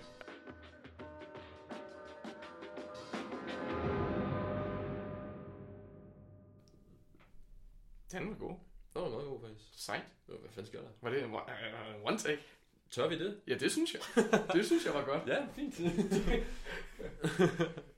C: Den var god.
D: Det var meget god faktisk.
C: Sejt.
D: Hvad fanden sker der?
C: Var det en one- øh, one take?
D: Tør vi det?
C: Ja, det synes jeg. Det synes jeg var godt.
D: Ja, fint.